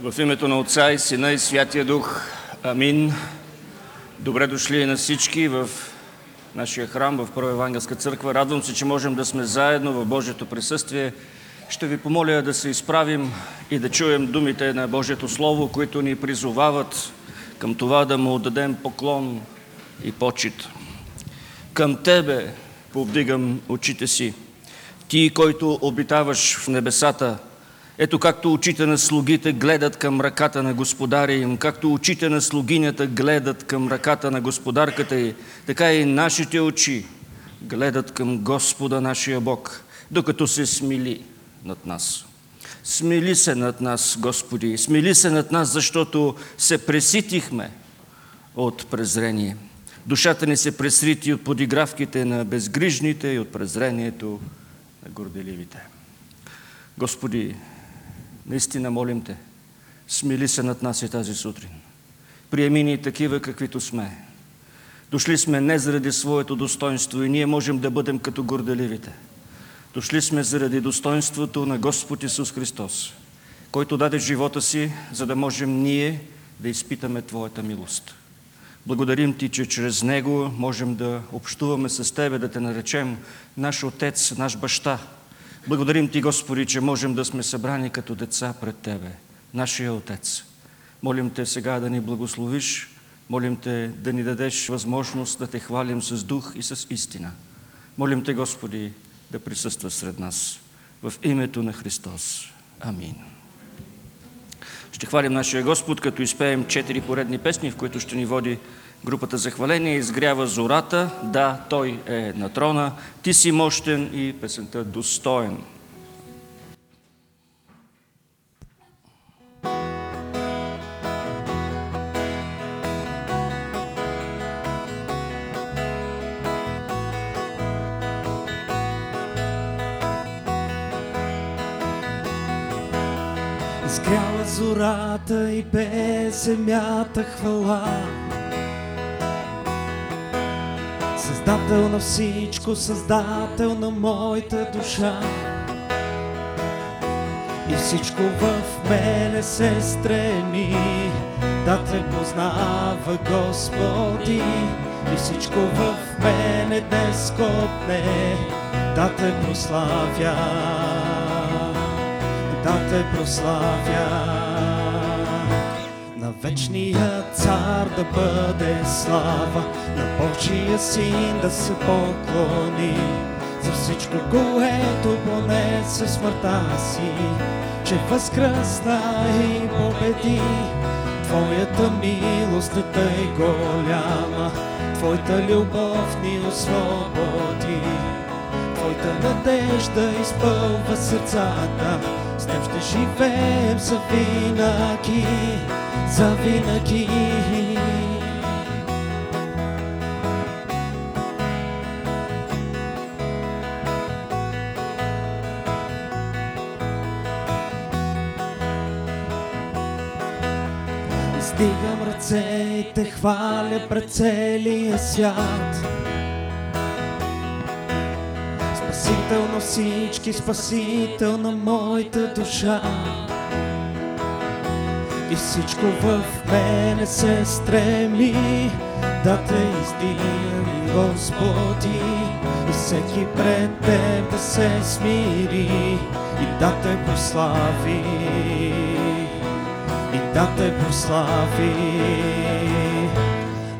В името на Отца и Сина и Святия Дух. Амин. Добре дошли на всички в нашия храм, в Първа Евангелска църква. Радвам се, че можем да сме заедно в Божието присъствие. Ще ви помоля да се изправим и да чуем думите на Божието Слово, които ни призовават към това да му отдадем поклон и почет. Към Тебе повдигам очите си. Ти, който обитаваш в небесата, ето както очите на слугите гледат към ръката на господаря им, както очите на слугинята гледат към ръката на господарката й, така и нашите очи гледат към Господа нашия Бог, докато се смили над нас. Смили се над нас, Господи, смили се над нас, защото се преситихме от презрение. Душата ни се пресрити от подигравките на безгрижните и от презрението на горделивите. Господи, наистина молим Те, смили се над нас и тази сутрин. Приеми ни такива, каквито сме. Дошли сме не заради своето достоинство и ние можем да бъдем като горделивите. Дошли сме заради достоинството на Господ Исус Христос, който даде живота си, за да можем ние да изпитаме Твоята милост. Благодарим Ти, че чрез Него можем да общуваме с Тебе, да Те наречем наш Отец, наш Баща. Благодарим Ти, Господи, че можем да сме събрани като деца пред Тебе, нашия Отец. Молим Те сега да ни благословиш, молим Те да ни дадеш възможност да Те хвалим с дух и с истина. Молим Те, Господи, да присъства сред нас. В името на Христос. Амин. Ще хвалим нашия Господ, като изпеем четири поредни песни, в които ще ни води групата за хваление. Изгрява зората, да, Той е на трона, Ти си мощен и песента достоен. Изгряла зората и бе земята хвала. Създател на всичко, създател на моята душа. И всичко в мене се стреми да те познава, Господи. И всичко в мене днес копне да те прославя да те прославя. На вечния цар да бъде слава, на Божия син да се поклони. За всичко, което понесе смъртта си, че възкръсна и победи. Твоята милост е тъй голяма, Твоята любов ни освободи. Твоята надежда изпълва сърцата, с теб ще живеем за винаги, за винаги. Стигам ръце и те хваля пред целия свят. Спасител на всички, спасител на моята душа. И всичко в мене се стреми да те издигам, Господи. И всеки пред Теб да се смири и да те прослави. И да те прослави.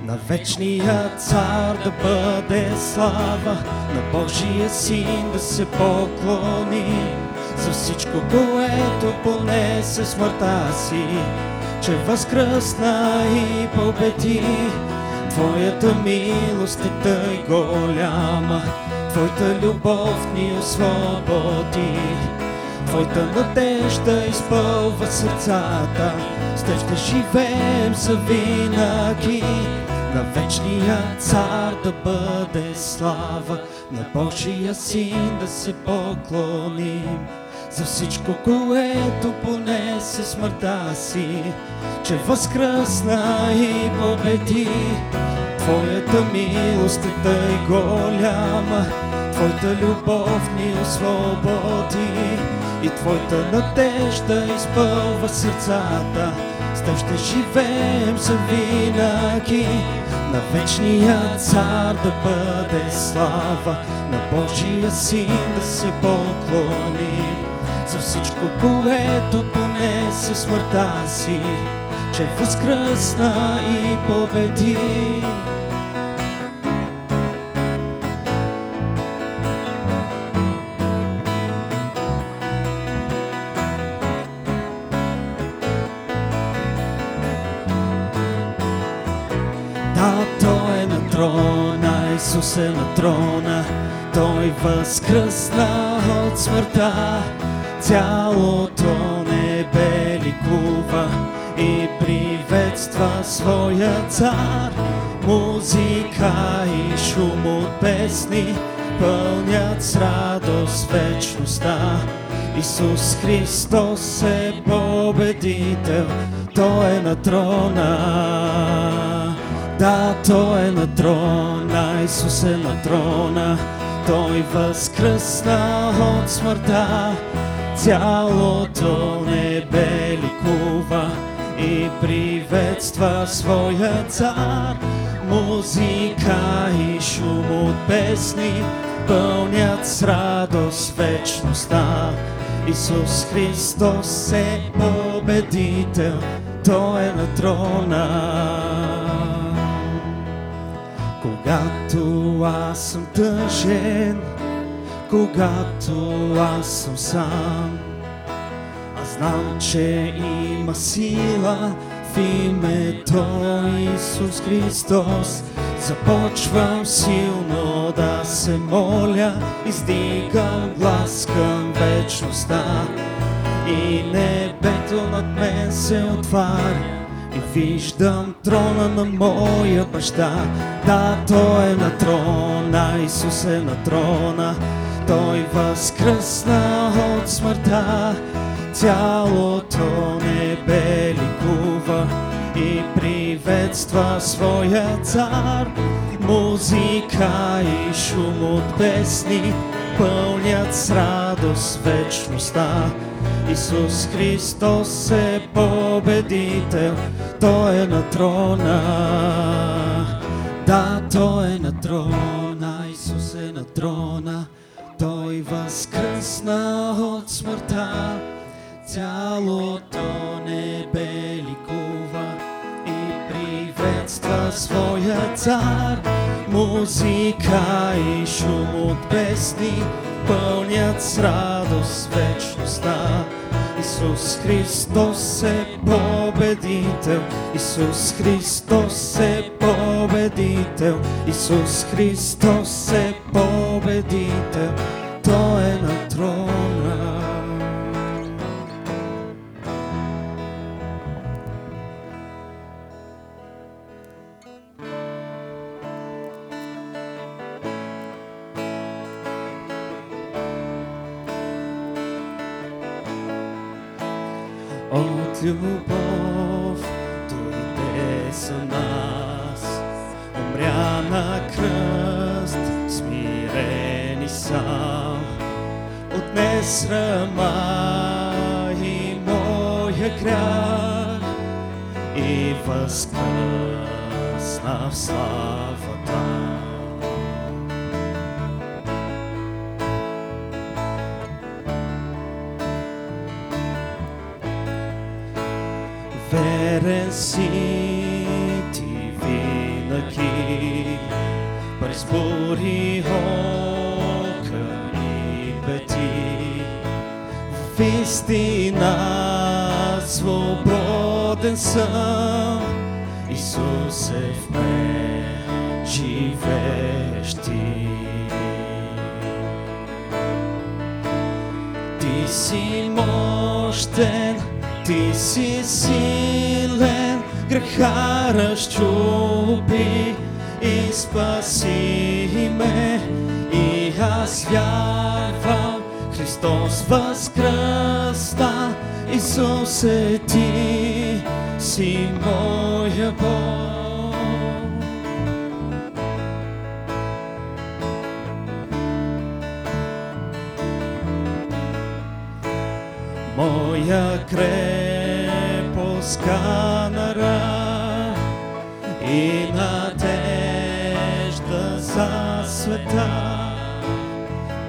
На вечния цар да бъде слава, на Божия син да се поклони, за всичко, което понесе смъртта си, че възкръсна и победи. Твоята милост е тъй голяма, Твоята любов ни освободи. Твоята надежда изпълва сърцата, с теб ще живеем за винаги. На вечния цар да бъде слава, на Божия син да се поклоним. За всичко, което понесе смъртта си, че възкръсна и победи. Твоята милост е тъй голяма, Твоята любов ни освободи и Твоята надежда изпълва сърцата. С Теб ще живеем за винаги, на вечния цар да бъде слава, на Божия син да се поклоним. За всичко, което понесе смъртта си, че възкръсна и победи. Да, Той е на трона, Исус е на трона, Той възкръсна от смъртта. Цялото небе ликува и приветства своя цар. Музика и шум от песни пълнят с радост вечността. Исус Христос е победител, Той е на трона. Да, Той е на трона, Исус е на трона, Той възкръсна от смъртта. Цялото небе ликува и приветства своя цар. Музика и шум от песни пълнят с радост вечността. Исус Христос е победител, Той е на трона. Когато аз съм тъжен, когато аз съм сам, аз знам, че има сила в името Исус Христос. Започвам силно да се моля, издигам глас към вечността и небето над мен се отваря. И виждам трона на моя баща. Да, Той е на трона, Исус е на трона. Той възкръсна от смъртта. Цялото небе ликува и приветства своя цар. Музика и шум от песни пълнят с радост вечността. Исус Христос е победител, Той е на трона. Да, Той е на трона, Исус е на трона. Възкръсна от смъртта. Цялото небе ликува и приветства своя цар. Музика и шум от песни пълнят с радост вечността. Исус Христос е победител, Исус Христос е победител, Исус Христос е победител, Той е на трона. Отнес рама и моя грях и възкръсна в славата. Верен си свободен съм, Исус е в мен, живеещ ти. Ти си мощен, ти си силен, греха разчупи и спаси ме. И аз вярвам, Христос възкръсна, Исус е си моя Бог. Твоя крепост канара и надежда за света.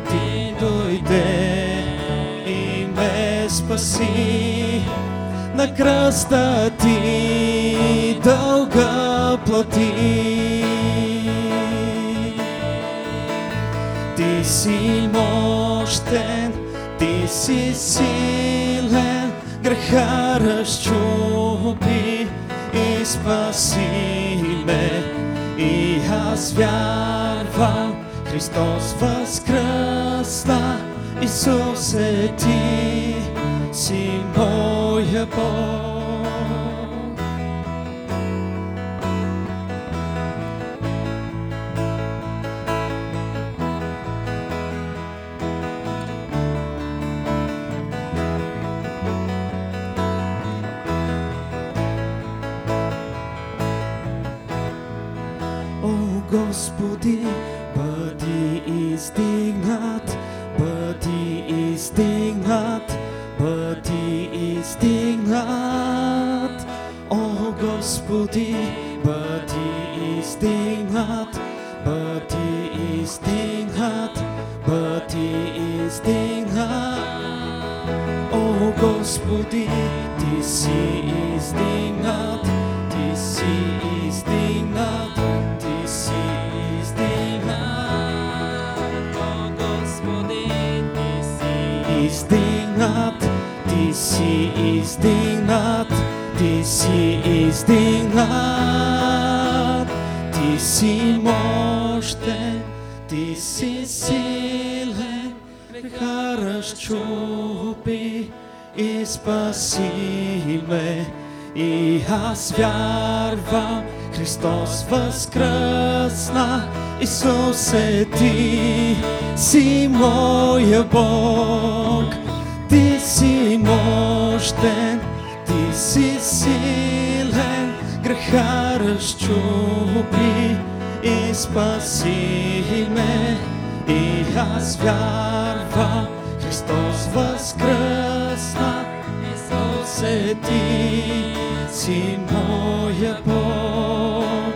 Ти дойде и ме спаси, на кръста ти дълга плати. Ти си мощен, ти си силен, греха разчупи и спаси ме. И аз вярвам, Христос възкръсна, Исусе, ти си моя Бог. О, Господи, бъди издигнат, бъди издигнат, бъди издигнат. О, Господи, бъди издигнат, бъди издигнат, бъди издигнат. О, Господи, Ти си издигнат, си издигнат, Ти си издигнат. Ти си мощен, Ти си силен, греха разчупи и спаси ме. И аз вярвам, Христос възкръсна, Исусе, Ти си моя Бог. Си мощен, Ти си силен, греха разчупи и спаси ме. И аз вярвам, Христос възкръсна, Исусе, Ти си моя Бог.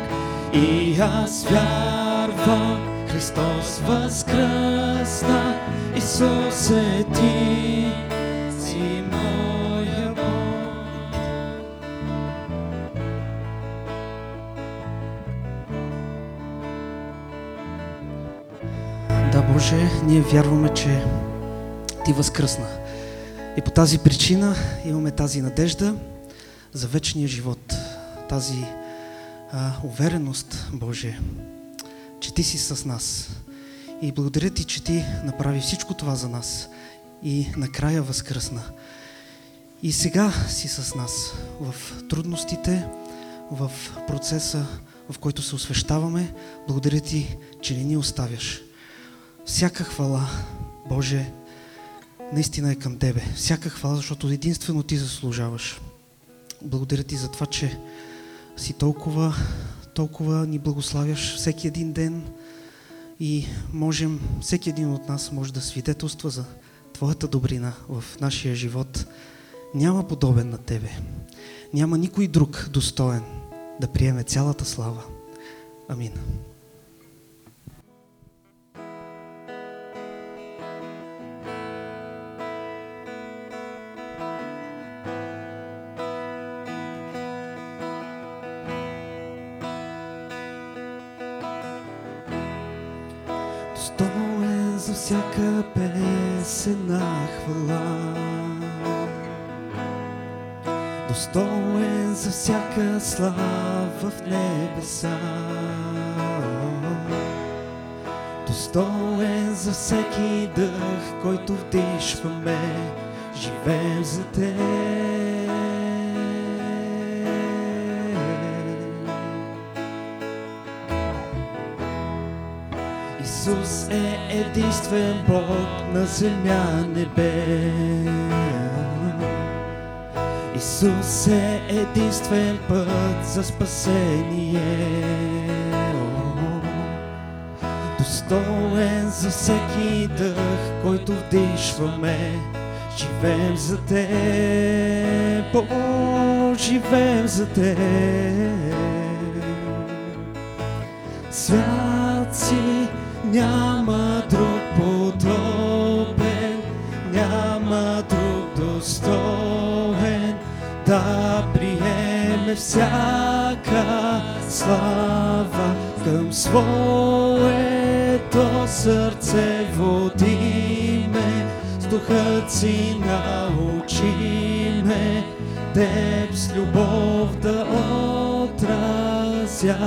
И аз вярвам, Христос възкръсна, Исусе, Ти Боже, ние вярваме, че Ти възкръсна. И по тази причина имаме тази надежда за вечния живот. Тази а, увереност, Боже, че Ти си с нас. И благодаря Ти, че Ти направи всичко това за нас. И накрая възкръсна. И сега си с нас в трудностите, в процеса, в който се освещаваме. Благодаря Ти, че не ни оставяш. Всяка хвала, Боже, наистина е към Тебе. Всяка хвала, защото единствено Ти заслужаваш. Благодаря Ти за това, че си толкова, толкова ни благославяш всеки един ден и можем, всеки един от нас може да свидетелства за Твоята добрина в нашия живот. Няма подобен на Тебе. Няма никой друг достоен да приеме цялата слава. Амин. Хвала. Достоен за всяка слава в небеса. Достоен за всеки дъх, който вдишваме, живеем за Теб. Исус е единствен Бог на земя небе. Исус е единствен път за спасение. Достоен за всеки дъх, който вдишваме, Живеем за Теб, о, живеем за Теб. Свят си, няма друг подобен, няма друг достоен да приеме всяка слава към своето сърце водиме, с духът си научиме, Теб с любов да отразява.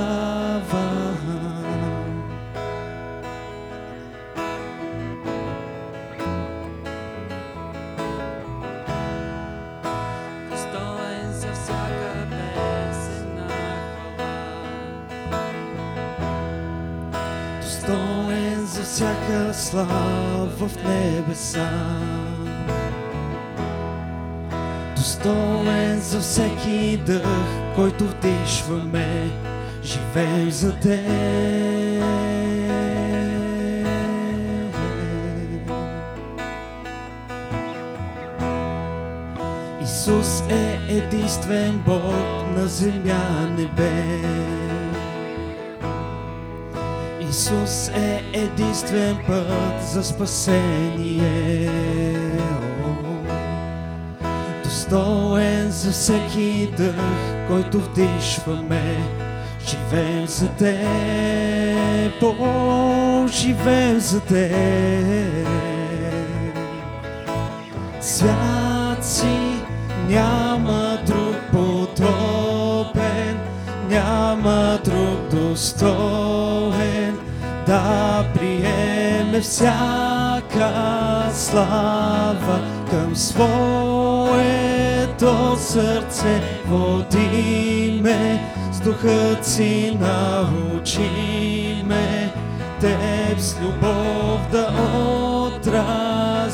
Всяка слава в небеса. Достоен за всеки дъх, който вдишваме, живеем за Теб. Исус е единствен Бог на земя небе. Исус е единствен път за спасение. Достоен за всеки дъх, който вдишваме. Живеем за Теб, о, живеем за Теб. Свят си няма друг подобен, няма друг достоен приеме всяка слава към своето сърце водиме, с духът си научиме, Теб с любов да отразява.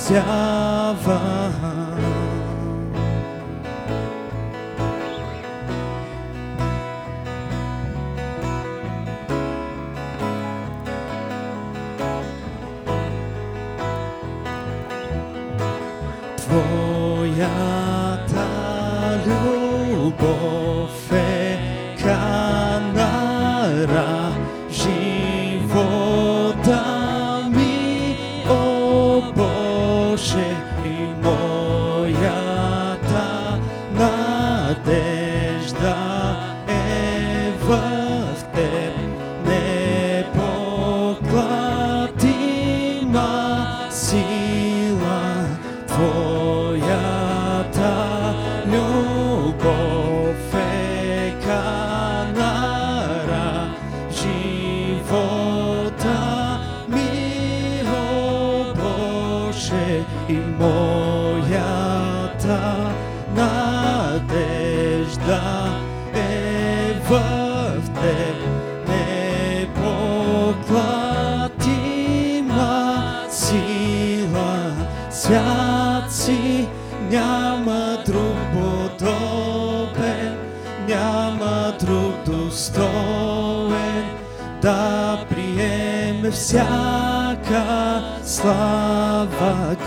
Любов е канара живота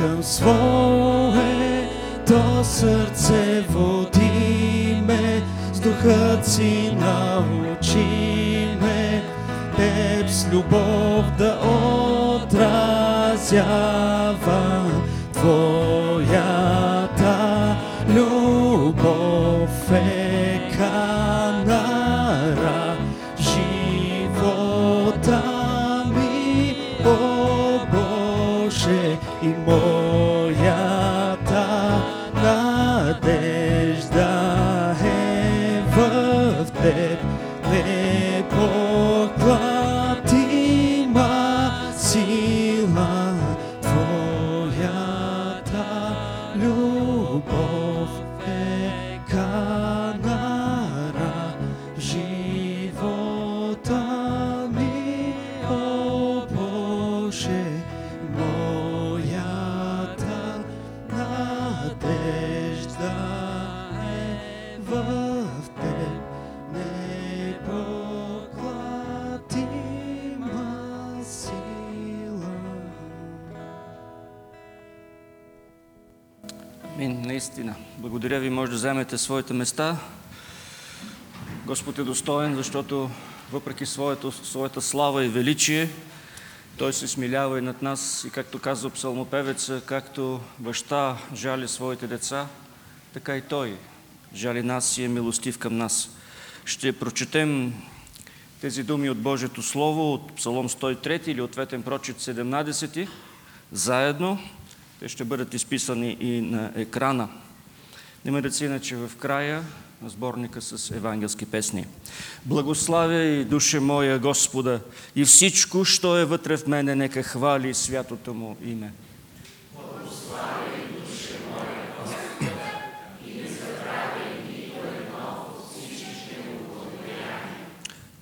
към своето сърце водиме, с духът си научиме, Теб с любов да отразява своите места. Господ е достоен, защото въпреки своето, своята слава и величие, Той се смилява и над нас и както казва псалмопевеца, както баща жали своите деца, така и Той жали нас и е милостив към нас. Ще прочетем тези думи от Божието Слово, от Псалом 103 или ответен прочит 17, заедно. Те ще бъдат изписани и на екрана. Намерят се иначе в края на сборника с евангелски песни. Благославя и душе моя Господа и всичко, що е вътре в мене, нека хвали святото му име.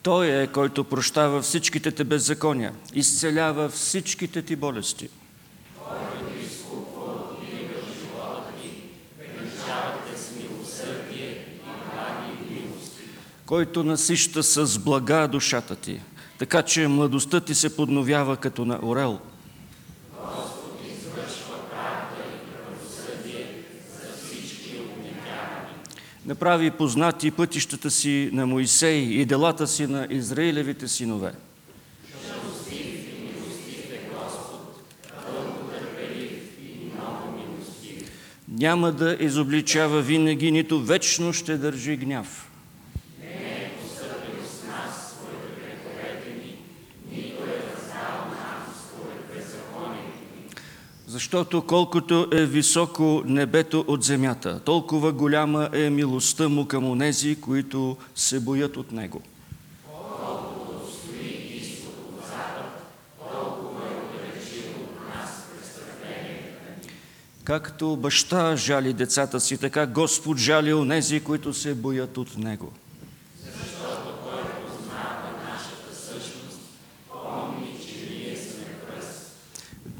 Той е, който прощава всичките те беззакония, изцелява всичките ти болести. Който насища с блага душата ти, така че младостта ти се подновява като на орел. Направи познати пътищата си на Моисей и делата си на Израилевите синове. Няма да изобличава винаги, нито вечно ще държи гняв. Защото колкото е високо небето от земята, толкова голяма е милостта му към онези, които се боят от него. Както баща жали децата си, така Господ жали онези, които се боят от него.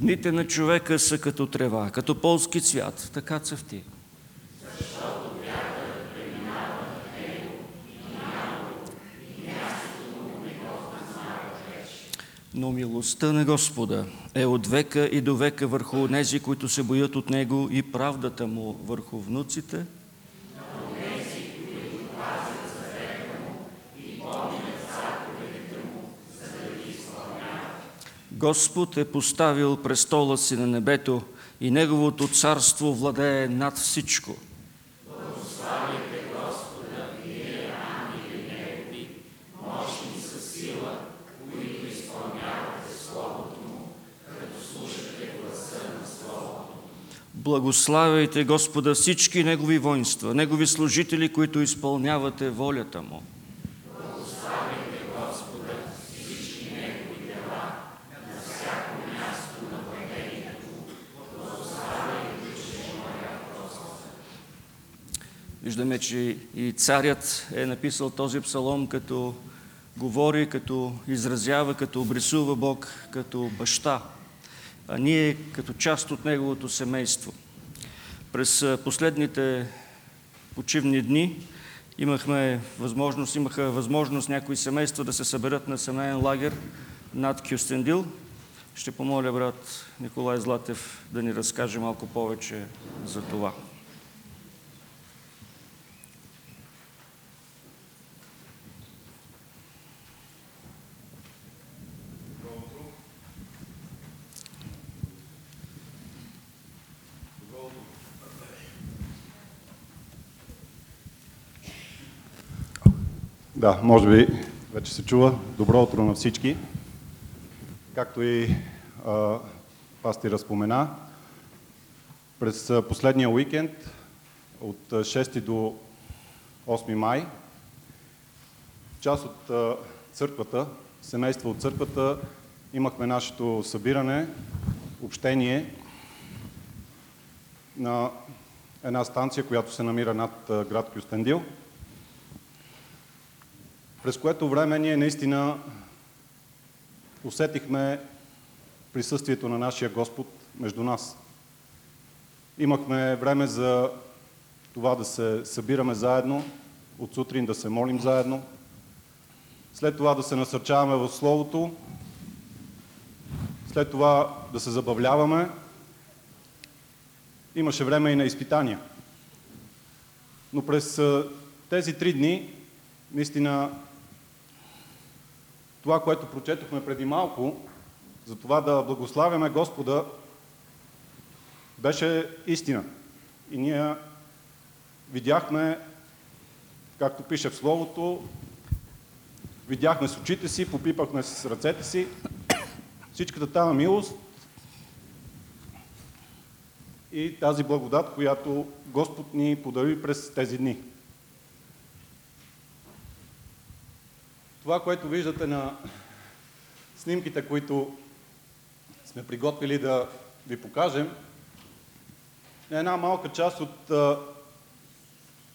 Дните на човека са като трева, като полски цвят, така цъфти. Но милостта на Господа е от века и до века върху тези, които се боят от Него и правдата Му върху внуците, Господ е поставил престола си на небето и Неговото царство владее над всичко. Благославяйте Господа всички Негови воинства, Негови служители, които изпълнявате волята Му. Виждаме, че и царят е написал този псалом, като говори, като изразява, като обрисува Бог като баща, а ние като част от неговото семейство. През последните почивни дни имахме възможност, имаха възможност някои семейства да се съберат на семейен лагер над Кюстендил. Ще помоля брат Николай Златев да ни разкаже малко повече за това. Да, може би вече се чува. Добро утро на всички. Както и а, пастира спомена, през последния уикенд от а, 6 до 8 май част от а, църквата, семейство от църквата, имахме нашето събиране, общение на една станция, която се намира над град Кюстендил през което време ние наистина усетихме присъствието на нашия Господ между нас. Имахме време за това да се събираме заедно, от сутрин да се молим заедно, след това да се насърчаваме в Словото, след това да се забавляваме. Имаше време и на изпитания – Но през тези три дни, наистина, това, което прочетохме преди малко, за това да благославяме Господа, беше истина. И ние видяхме, както пише в Словото, видяхме с очите си, попипахме с ръцете си всичката тази милост и тази благодат, която Господ ни подари през тези дни. Това, което виждате на снимките, които сме приготвили да ви покажем, е една малка част от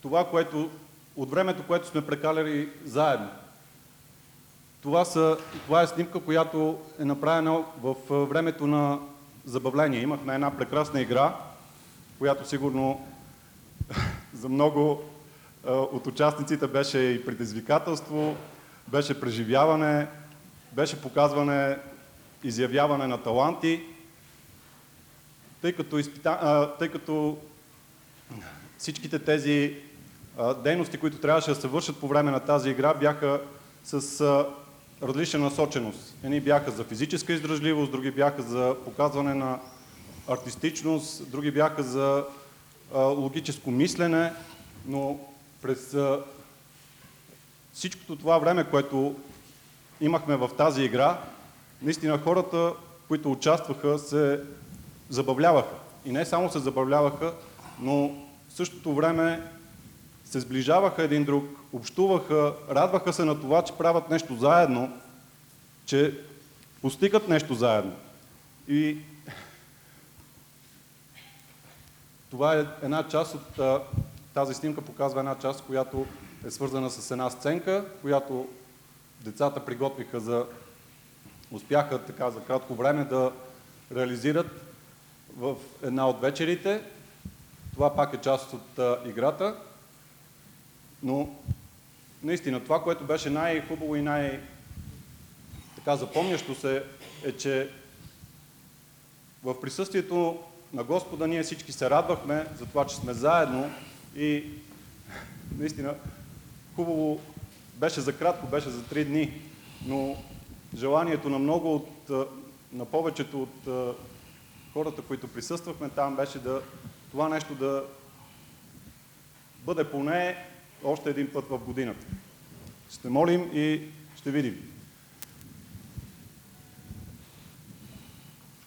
това, което, от времето, което сме прекаляли заедно. Това, са, това е снимка, която е направена в времето на забавление. Имахме една прекрасна игра, която сигурно за много от участниците беше и предизвикателство, беше преживяване, беше показване, изявяване на таланти, тъй като, изпита... тъй като всичките тези дейности, които трябваше да се вършат по време на тази игра, бяха с различна насоченост. Едни бяха за физическа издръжливост, други бяха за показване на артистичност, други бяха за логическо мислене, но през всичкото това време, което имахме в тази игра, наистина хората, които участваха, се забавляваха. И не само се забавляваха, но в същото време се сближаваха един друг, общуваха, радваха се на това, че правят нещо заедно, че постигат нещо заедно. И това е една част от тази снимка, показва една част, която е свързана с една сценка, която децата приготвиха за успяха така за кратко време да реализират в една от вечерите. Това пак е част от а, играта. Но наистина това, което беше най-хубаво и най- така запомнящо се, е, че в присъствието на Господа ние всички се радвахме за това, че сме заедно и наистина хубаво беше за кратко, беше за три дни, но желанието на много от, на повечето от хората, които присъствахме там, беше да това нещо да бъде поне още един път в годината. Ще молим и ще видим.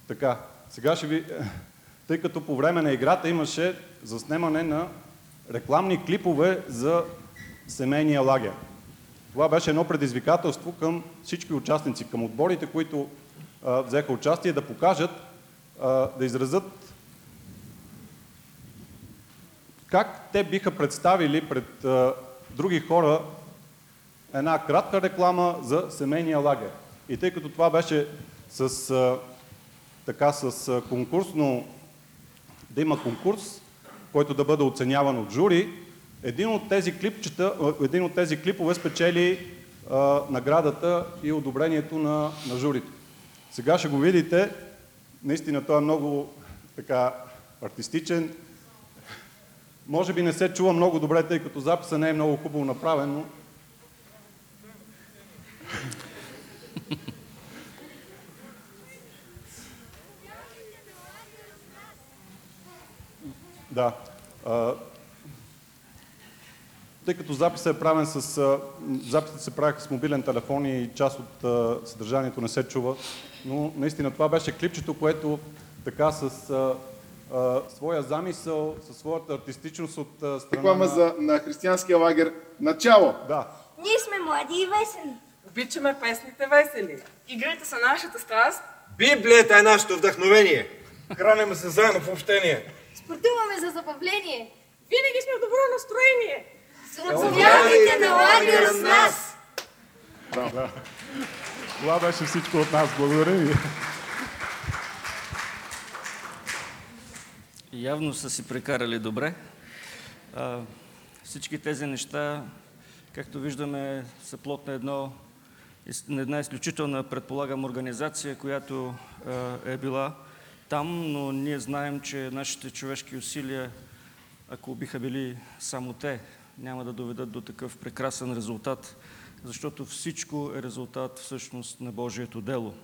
Така, сега ще ви... Тъй като по време на играта имаше заснемане на рекламни клипове за семейния лагер. Това беше едно предизвикателство към всички участници, към отборите, които а, взеха участие, да покажат, а, да изразят как те биха представили пред а, други хора една кратка реклама за семейния лагер. И тъй като това беше с, а, така, с а, конкурсно, да има конкурс, който да бъде оценяван от жури, един от тези, клипчета, един от тези клипове спечели а, наградата и одобрението на, на журито. Сега ще го видите. Наистина той е много така артистичен. Може би не се чува много добре, тъй като записа не е много хубаво направен, но... Да. Тъй като записът е правен с... а, Записите се правиха с мобилен телефон и част от съдържанието не се чува, но наистина това беше клипчето, което така с а, а, своя замисъл, със своята артистичност от а, страна реклама на... за, на християнския лагер. Начало! Да, Ние сме млади и весели. Обичаме песните весели. Игрите са нашата страст. Библията е нашето вдъхновение. Храним се заедно в общение. Спортуваме за забавление. Винаги сме в добро настроение. Заповядайте на лагера с нас. това беше всичко от нас. Благодаря ви. Явно са си прекарали добре. А, всички тези неща, както виждаме, са плод на, едно, на една изключителна, предполагам, организация, която а, е била там, но ние знаем, че нашите човешки усилия ако биха били само те, няма да доведат до такъв прекрасен резултат, защото всичко е резултат всъщност на Божието дело.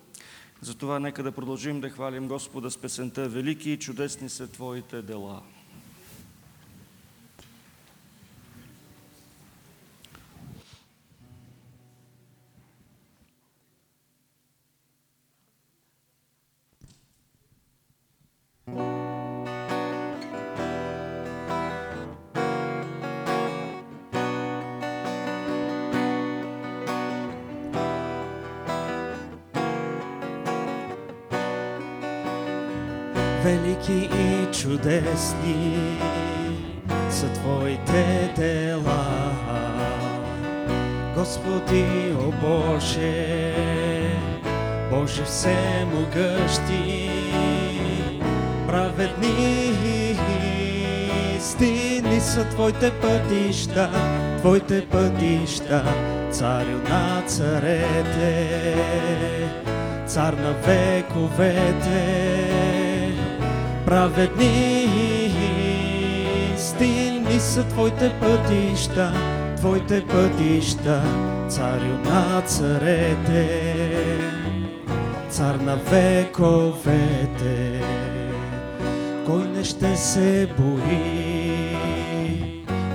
Затова нека да продължим да хвалим Господа с песента Велики и чудесни са Твоите дела. Чудесни са Твоите дела. Господи, о Боже, Боже всемогъщи, праведни истини са Твоите пътища, Твоите пътища, царю на царете, цар на вековете праведни истини са Твоите пътища, Твоите пътища, царю на царете, цар на вековете. Кой не ще се бои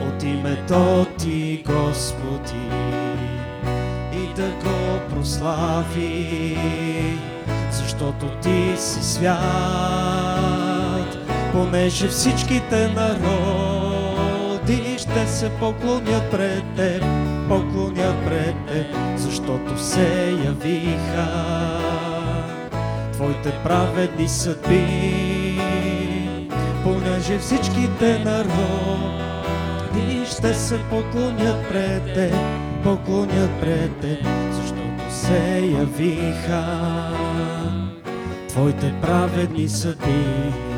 от името Ти, Господи, и да го прослави, защото Ти си свят, понеже всичките народи ще се поклонят пред Теб, поклонят пред Теб, защото се явиха Твоите праведни съдби, понеже всичките народи ще се поклонят пред Теб, поклонят пред Теб, защото се явиха Твоите праведни съдби.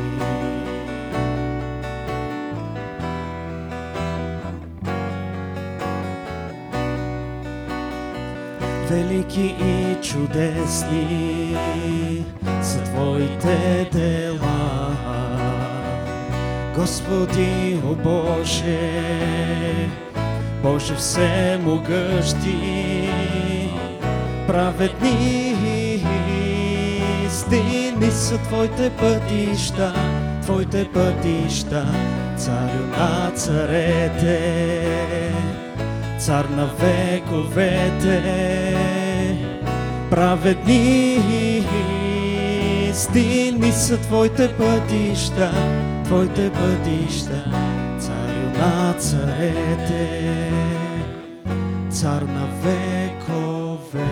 Велики и чудесни са Твоите дела. Господи, о Боже, Боже всемогъщи, праведни истини са Твоите пътища, Твоите пътища, царю на царете, цар на вековете, праведни истини са Твоите пътища, Твоите пътища, царю на царете, цар на вековете.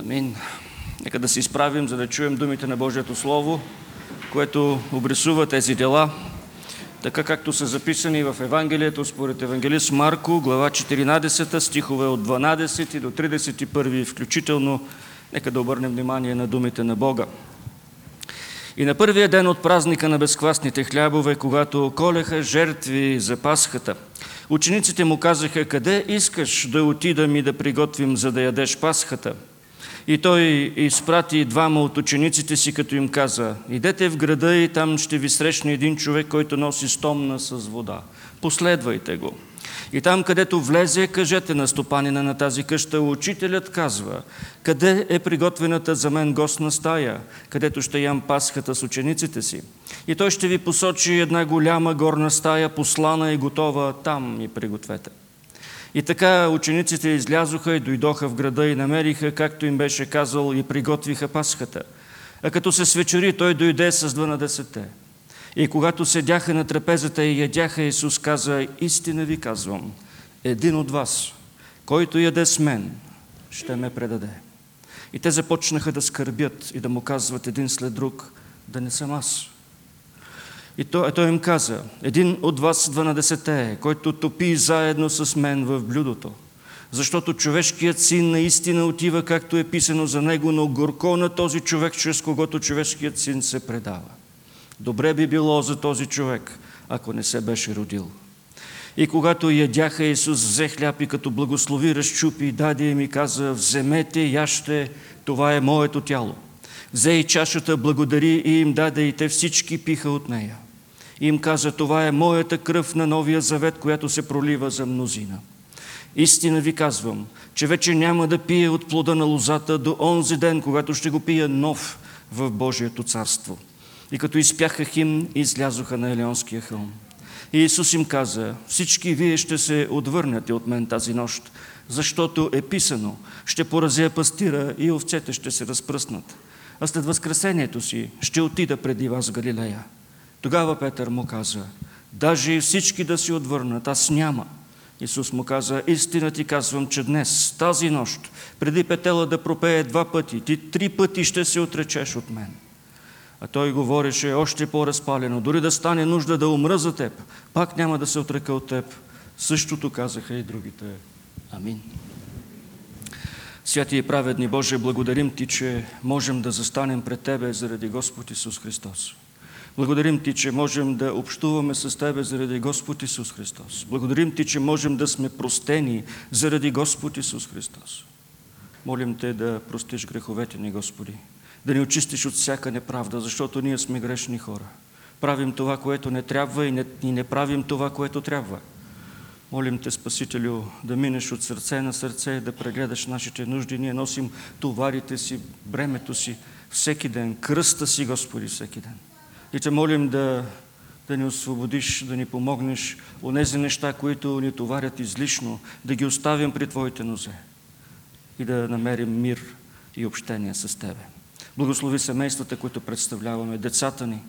Амин. Нека да се изправим, за да чуем думите на Божието Слово, което обрисува тези дела, така както са записани в Евангелието според евангелист Марко, глава 14, стихове от 12 до 31 включително. Нека да обърнем внимание на думите на Бога. И на първия ден от празника на безквасните хлябове, когато колеха жертви за Пасхата, учениците му казаха, къде искаш да отидам и да приготвим, за да ядеш Пасхата? И той изпрати двама от учениците си, като им каза, идете в града и там ще ви срещне един човек, който носи стомна с вода. Последвайте го. И там, където влезе, кажете на стопанина на тази къща, учителят казва, къде е приготвената за мен гостна стая, където ще ям пасхата с учениците си. И той ще ви посочи една голяма горна стая, послана и готова, там ми пригответе. И така учениците излязоха и дойдоха в града и намериха, както им беше казал, и приготвиха пасхата. А като се свечери, той дойде с 12-те. И когато седяха на трапезата и ядяха, Исус каза, истина ви казвам, един от вас, който яде с мен, ще ме предаде. И те започнаха да скърбят и да му казват един след друг, да не съм аз. И той, той им каза, един от вас 12-те, който топи заедно с мен в блюдото. Защото човешкият син наистина отива, както е писано за него, но горко на този човек, чрез когото човешкият син се предава. Добре би било за този човек, ако не се беше родил. И когато ядяха, Исус взе хляб и като благослови, разчупи и даде им и каза, вземете, яще, това е моето тяло. Взе и чашата, благодари и им даде и те всички пиха от нея. И им каза, това е моята кръв на новия завет, която се пролива за мнозина. Истина ви казвам, че вече няма да пие от плода на лозата до онзи ден, когато ще го пия нов в Божието царство. И като изпяха химн, излязоха на Елеонския хълм. И Исус им каза, всички вие ще се отвърнете от мен тази нощ, защото е писано, ще поразя пастира и овцете ще се разпръснат. А след възкресението си ще отида преди вас в Галилея. Тогава Петър му каза, даже и всички да си отвърнат, аз няма. Исус му каза, истина ти казвам, че днес, тази нощ, преди петела да пропее два пъти, ти три пъти ще се отречеш от мен. А той говореше още по-разпалено, дори да стане нужда да умра за теб, пак няма да се отрека от теб. Същото казаха и другите. Амин. Святи и праведни Боже, благодарим Ти, че можем да застанем пред Тебе заради Господ Исус Христос. Благодарим Ти, че можем да общуваме с Тебе заради Господ Исус Христос. Благодарим Ти, че можем да сме простени заради Господ Исус Христос. Молим Те да простиш греховете ни, Господи, да ни очистиш от всяка неправда, защото ние сме грешни хора. Правим това, което не трябва и не, и не правим това, което трябва. Молим Те, Спасителю, да минеш от сърце на сърце, да прегледаш нашите нужди. Ние носим товарите си, бремето си всеки ден, кръста си, Господи, всеки ден. И Те молим да, да ни освободиш, да ни помогнеш онези неща, които ни товарят излишно, да ги оставим при Твоите нозе и да намерим мир и общение с Тебе. Благослови семействата, които представляваме, децата ни.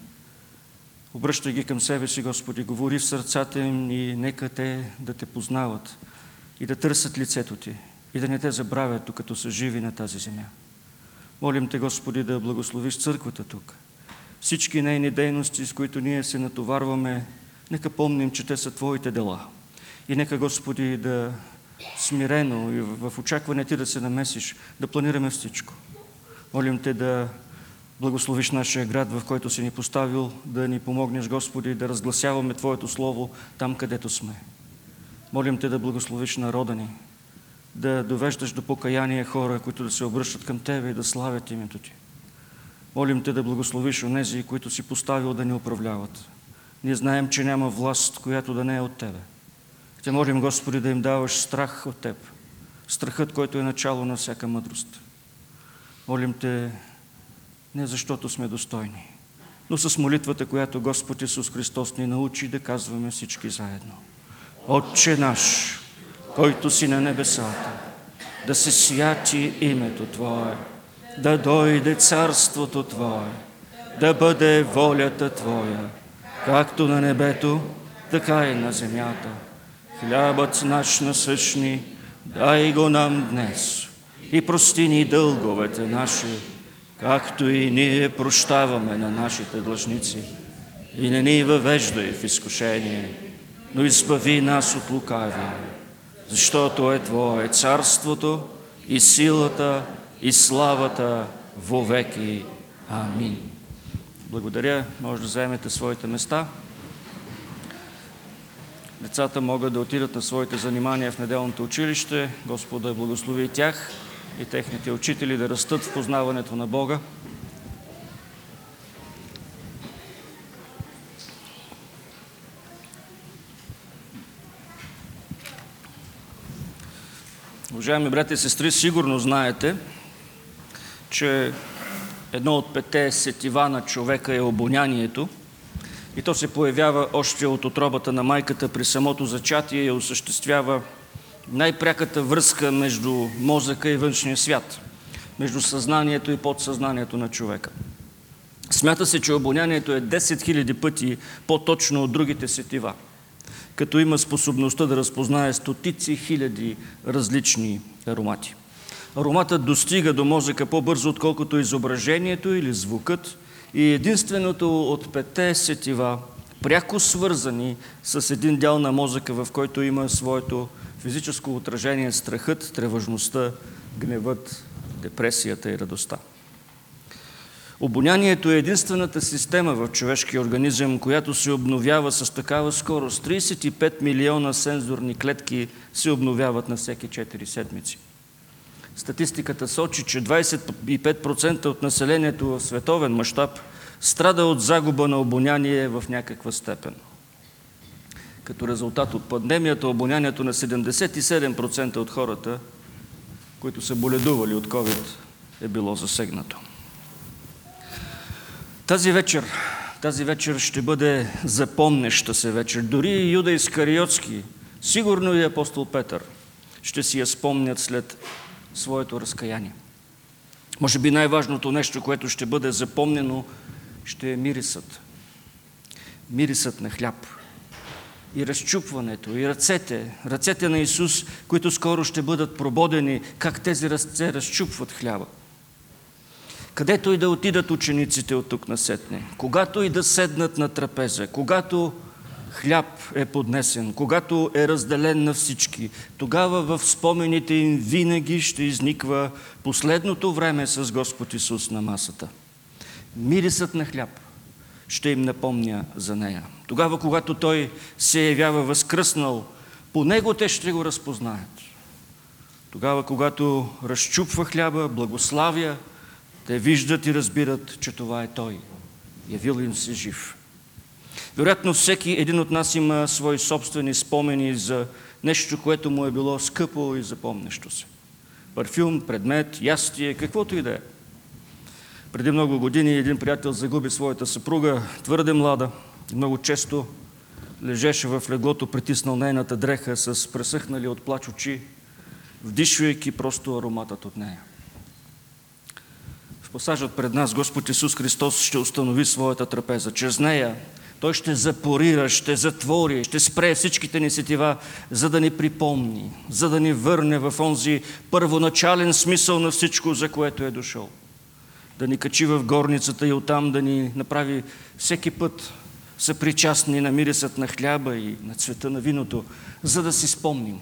Обръщай ги към себе си, Господи, говори в сърцата им и нека те да Те познават и да търсят лицето Ти и да не Те забравят, докато са живи на тази земя. Молим Те, Господи, да благословиш църквата тук. Всички нейни дейности, с които ние се натоварваме, нека помним, че те са Твоите дела. И нека, Господи, да смирено и в очакване Ти да се намесиш, да планираме всичко. Молим Те да благословиш нашия град, в който си ни поставил, да ни помогнеш, Господи, да разгласяваме Твоето Слово там, където сме. Молим Те да благословиш народа ни, да довеждаш до покаяние хора, които да се обръщат към Тебе и да славят името Ти. Молим Те да благословиш онези, които си поставил да ни управляват. Ние знаем, че няма власт, която да не е от Тебе. Те молим, Господи, да им даваш страх от Теб. Страхът, който е начало на всяка мъдрост. Молим Те не защото сме достойни, но с молитвата, която Господ Исус Христос ни научи да казваме всички заедно. Отче наш, който си на небесата, да се святи името Твое, да дойде царството Твое, да бъде волята Твоя, както на небето, така и на земята. Хлябът наш насъщни, дай го нам днес и прости ни дълговете наши, както и ние прощаваме на нашите длъжници. И не ни въвеждай в изкушение, но избави нас от лукавия, защото е Твое царството и силата и славата вовеки. Амин. Благодаря. Може да заемете своите места. Децата могат да отидат на своите занимания в неделното училище. Господ да благослови и тях и техните учители да растат в познаването на Бога. Уважаеми брати и сестри, сигурно знаете, че едно от пете сетива на човека е обонянието и то се появява още от отробата на майката при самото зачатие и осъществява най-пряката връзка между мозъка и външния свят, между съзнанието и подсъзнанието на човека. Смята се, че обонянието е 10 000 пъти по-точно от другите сетива, като има способността да разпознае стотици хиляди различни аромати. Ароматът достига до мозъка по-бързо, отколкото изображението или звукът и единственото от пете сетива, пряко свързани с един дял на мозъка, в който има своето физическо отражение страхът, тревожността, гневът, депресията и радостта. Обонянието е единствената система в човешкия организъм, която се обновява с такава скорост. 35 милиона сензорни клетки се обновяват на всеки 4 седмици. Статистиката сочи, че 25% от населението в световен мащаб страда от загуба на обоняние в някаква степен. Като резултат от пандемията, обонянието на 77% от хората, които са боледували от COVID, е било засегнато. Тази вечер, тази вечер ще бъде запомнеща се вечер. Дори и Юда Искариотски, сигурно и апостол Петър, ще си я спомнят след своето разкаяние. Може би най-важното нещо, което ще бъде запомнено, ще е мирисът. Мирисът на хляб. И разчупването, и ръцете, ръцете на Исус, които скоро ще бъдат прободени, как тези ръце разчупват хляба. Където и да отидат учениците от тук насетне, когато и да седнат на трапеза, когато хляб е поднесен, когато е разделен на всички, тогава в спомените им винаги ще изниква последното време с Господ Исус на масата. Мирисът на хляб ще им напомня за нея. Тогава, когато Той се явява възкръснал, по Него те ще го разпознаят. Тогава, когато разчупва хляба, благославя, те виждат и разбират, че това е Той. Явил им се жив. Вероятно всеки един от нас има свои собствени спомени за нещо, което му е било скъпо и запомнящо се. Парфюм, предмет, ястие, каквото и да е. Преди много години един приятел загуби своята съпруга, твърде млада, и много често лежеше в леглото, притиснал нейната дреха с пресъхнали от плач очи, вдишвайки просто ароматът от нея. В пасажът пред нас Господ Исус Христос ще установи своята трапеза. Чрез нея Той ще запорира, ще затвори, ще спре всичките ни сетива, за да ни припомни, за да ни върне в онзи първоначален смисъл на всичко, за което е дошъл. Да ни качи в горницата и оттам да ни направи всеки път съпричастни на мирисът на хляба и на цвета на виното, за да си спомним.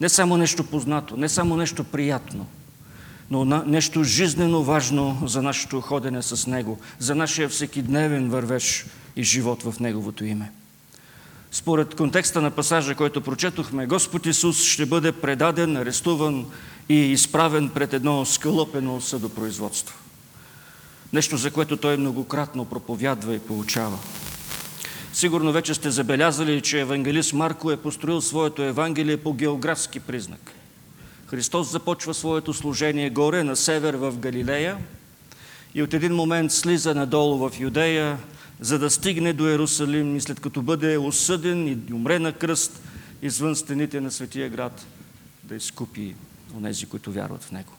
Не само нещо познато, не само нещо приятно – но нещо жизнено важно за нашето ходене с Него, за нашия всекидневен вървеж и живот в Неговото име. Според контекста на пасажа, който прочетохме, Господ Исус ще бъде предаден, арестуван и изправен пред едно скълъпено съдопроизводство. Нещо, за което Той многократно проповядва и получава. Сигурно вече сте забелязали, че евангелист Марко е построил своето евангелие по географски признак – Христос започва своето служение горе, на север в Галилея и от един момент слиза надолу в Юдея, за да стигне до Иерусалим и след като бъде осъден и умре на кръст извън стените на Светия град, да изкупи онези, които вярват в Него.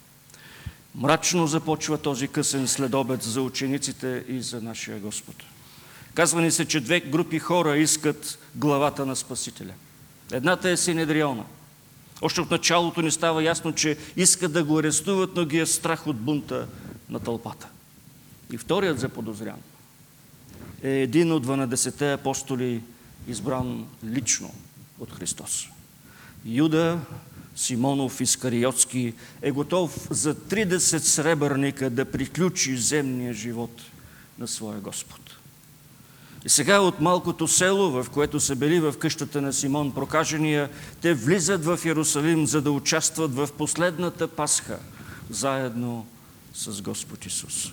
Мрачно започва този късен следобед за учениците и за нашия Господ. Казва ни се, че две групи хора искат главата на Спасителя. Едната е Синедриона – още от началото ни става ясно, че искат да го арестуват, но ги е страх от бунта на тълпата. И вторият заподозрян е един от 12-те апостоли, избран лично от Христос. Юда Симонов Искариотски е готов за 30 сребърника да приключи земния живот на своя Господ. И сега от малкото село, в което са били в къщата на Симон Прокажения, те влизат в Иерусалим, за да участват в последната Пасха, заедно с Господ Исус.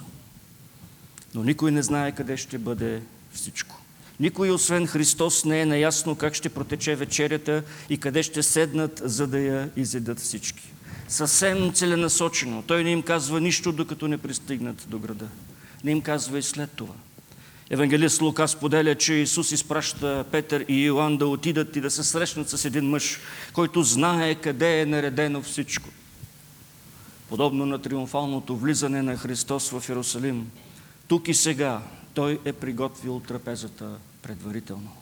Но никой не знае къде ще бъде всичко. Никой, освен Христос, не е наясно как ще протече вечерята и къде ще седнат, за да я изедат всички. Съвсем целенасочено. Той не им казва нищо, докато не пристигнат до града. Не им казва и след това – Евангелист Лука споделя, че Исус изпраща Петър и Иоанн да отидат и да се срещнат с един мъж, който знае къде е наредено всичко. Подобно на триумфалното влизане на Христос в Иерусалим, тук и сега Той е приготвил трапезата предварително.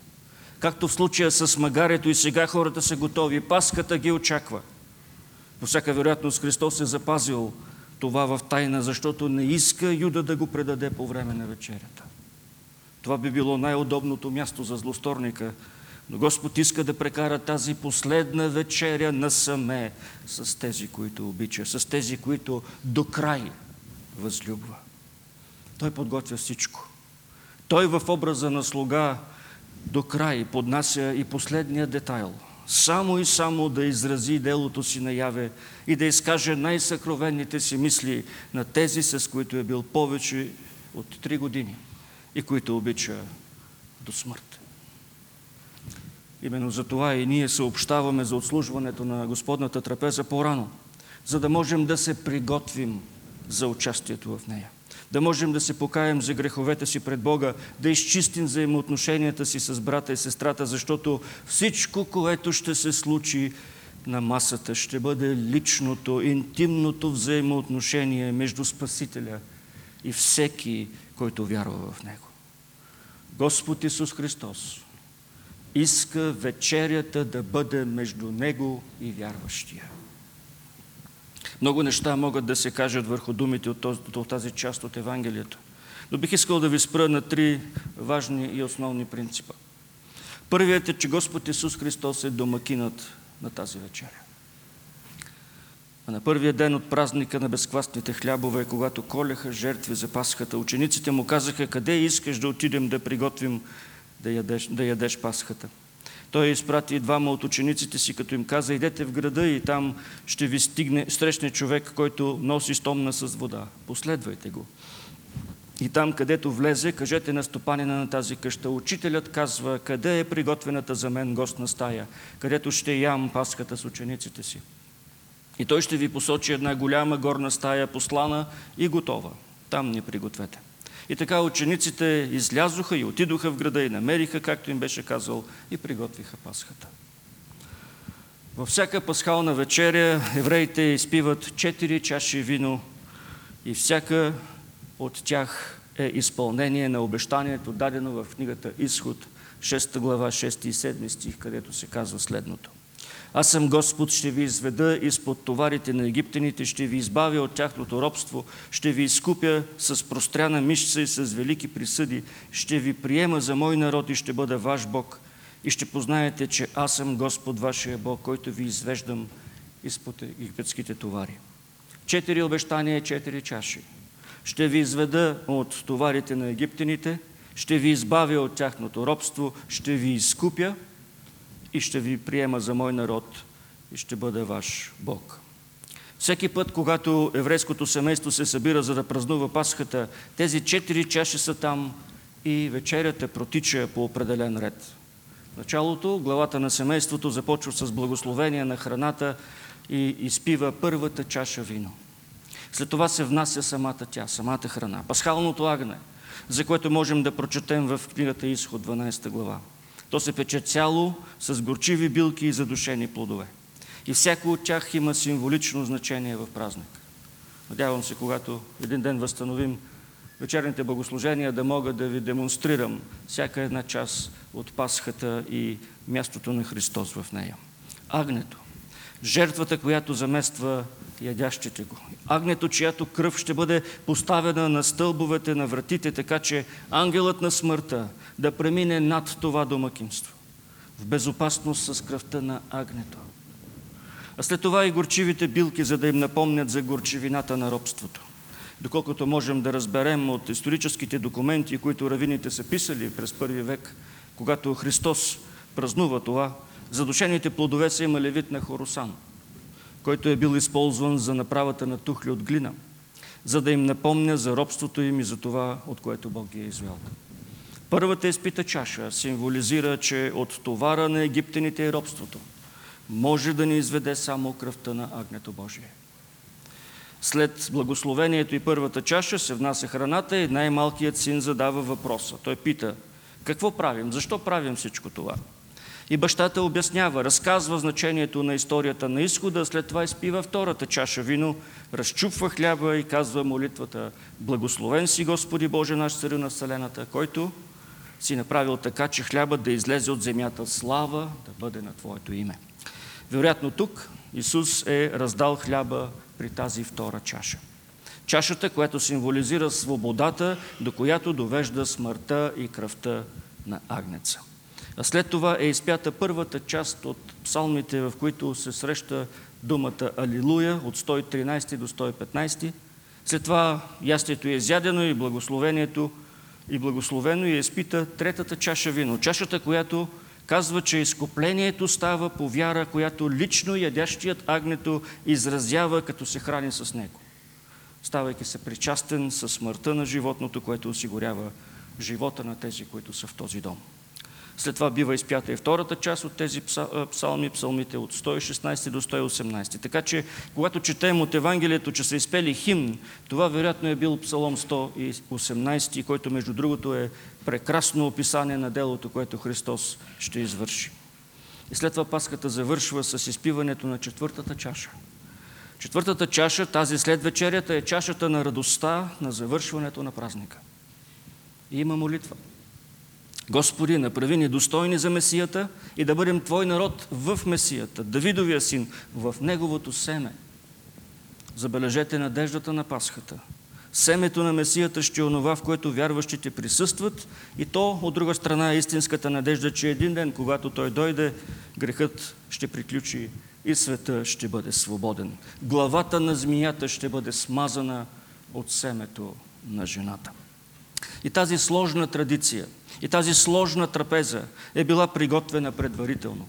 Както в случая с магарето и сега хората са готови, паската ги очаква. По всяка вероятност Христос е запазил това в тайна, защото не иска Юда да го предаде по време на вечерята. Това би било най-удобното място за злосторника, но Господ иска да прекара тази последна вечеря насаме с тези, които обича, с тези, които до край възлюбва. Той подготвя всичко. Той в образа на слуга до край поднася и последния детайл, само и само да изрази делото си наяве и да изкаже най-съкровенните си мисли на тези, с които е бил повече от три години и които обича до смърт. Именно за това и ние съобщаваме за отслужването на Господната трапеза по-рано, за да можем да се приготвим за участието в нея. Да можем да се покаем за греховете си пред Бога, да изчистим взаимоотношенията си с брата и сестрата, защото всичко, което ще се случи на масата, ще бъде личното, интимното взаимоотношение между Спасителя и всеки, който вярва в Него. Господ Исус Христос иска вечерята да бъде между Него и вярващия. Много неща могат да се кажат върху думите от, тази част от Евангелието. Но бих искал да ви спра на три важни и основни принципа. Първият е, че Господ Исус Христос е домакинът на тази вечеря. А на първия ден от празника на безквасните хлябове, когато колеха жертви за Пасхата, учениците му казаха, къде искаш да отидем да приготвим да ядеш, да ядеш Пасхата. Той изпрати двама от учениците си, като им каза, идете в града и там ще ви стигне, срещне човек, който носи стомна с вода. Последвайте го. И там, където влезе, кажете на стопанина на тази къща. Учителят казва, къде е приготвената за мен гостна стая, където ще ям паската с учениците си. И той ще ви посочи една голяма горна стая, послана и готова. Там ни пригответе. И така учениците излязоха и отидоха в града и намериха, както им беше казал, и приготвиха Пасхата. Във всяка пасхална вечеря евреите изпиват четири чаши вино и всяка от тях е изпълнение на обещанието, дадено в книгата Изход, 6 глава, 6 и 7 стих, където се казва следното. Аз съм Господ, ще ви изведа изпод товарите на египтяните, ще ви избавя от тяхното робство, ще ви изкупя с простряна мишца и с велики присъди, ще ви приема за мой народ и ще бъда ваш Бог. И ще познаете, че аз съм Господ, вашия Бог, който ви извеждам изпод египетските товари. Четири обещания, четири чаши. Ще ви изведа от товарите на египтяните, ще ви избавя от тяхното робство, ще ви изкупя – и ще ви приема за мой народ и ще бъда ваш Бог. Всеки път, когато еврейското семейство се събира за да празнува Пасхата, тези четири чаши са там и вечерята протича по определен ред. В началото главата на семейството започва с благословение на храната и изпива първата чаша вино. След това се внася самата тя, самата храна. Пасхалното агне, за което можем да прочетем в книгата Изход 12 глава. То се пече цяло с горчиви билки и задушени плодове. И всяко от тях има символично значение в празник. Надявам се, когато един ден възстановим вечерните богослужения, да мога да ви демонстрирам всяка една част от Пасхата и мястото на Христос в нея. Агнето. Жертвата, която замества ядящите го. Агнето, чиято кръв ще бъде поставена на стълбовете на вратите, така че ангелът на смъртта да премине над това домакинство. В безопасност с кръвта на агнето. А след това и горчивите билки, за да им напомнят за горчивината на робството. Доколкото можем да разберем от историческите документи, които равините са писали през първи век, когато Христос празнува това, задушените плодове са имали вид на хоросан, който е бил използван за направата на тухли от глина, за да им напомня за робството им и за това, от което Бог ги е извел. Първата изпита чаша символизира, че от товара на египтяните и робството може да ни изведе само кръвта на Агнето Божие. След благословението и първата чаша се внася храната и най-малкият син задава въпроса. Той пита, какво правим? Защо правим всичко това? И бащата обяснява, разказва значението на историята на изхода, след това изпива втората чаша вино, разчупва хляба и казва молитвата Благословен си Господи Боже, наш царю на Вселената, който си направил така, че хлябът да излезе от земята слава, да бъде на Твоето име. Вероятно тук Исус е раздал хляба при тази втора чаша. Чашата, която символизира свободата, до която довежда смъртта и кръвта на агнеца. А след това е изпята първата част от псалмите, в които се среща думата Алилуя от 113 до 115. След това ястието е изядено и благословението и благословено и изпита третата чаша вино. Чашата, която казва, че изкуплението става по вяра, която лично ядящият агнето изразява, като се храни с него, ставайки се причастен със смъртта на животното, което осигурява живота на тези, които са в този дом. След това бива изпята и втората част от тези псалми, псалмите от 116 до 118. Така че, когато четем от Евангелието, че са изпели химн, това вероятно е бил псалом 118, който между другото е прекрасно описание на делото, което Христос ще извърши. И след това Пасхата завършва с изпиването на четвъртата чаша. Четвъртата чаша, тази след вечерята, е чашата на радостта на завършването на празника. И има молитва. Господи, направи ни достойни за Месията и да бъдем Твой народ в Месията, Давидовия син, в Неговото семе. Забележете надеждата на Пасхата. Семето на Месията ще е онова, в което вярващите присъстват и то, от друга страна, е истинската надежда, че един ден, когато Той дойде, грехът ще приключи и света ще бъде свободен. Главата на змията ще бъде смазана от семето на жената. И тази сложна традиция, и тази сложна трапеза е била приготвена предварително.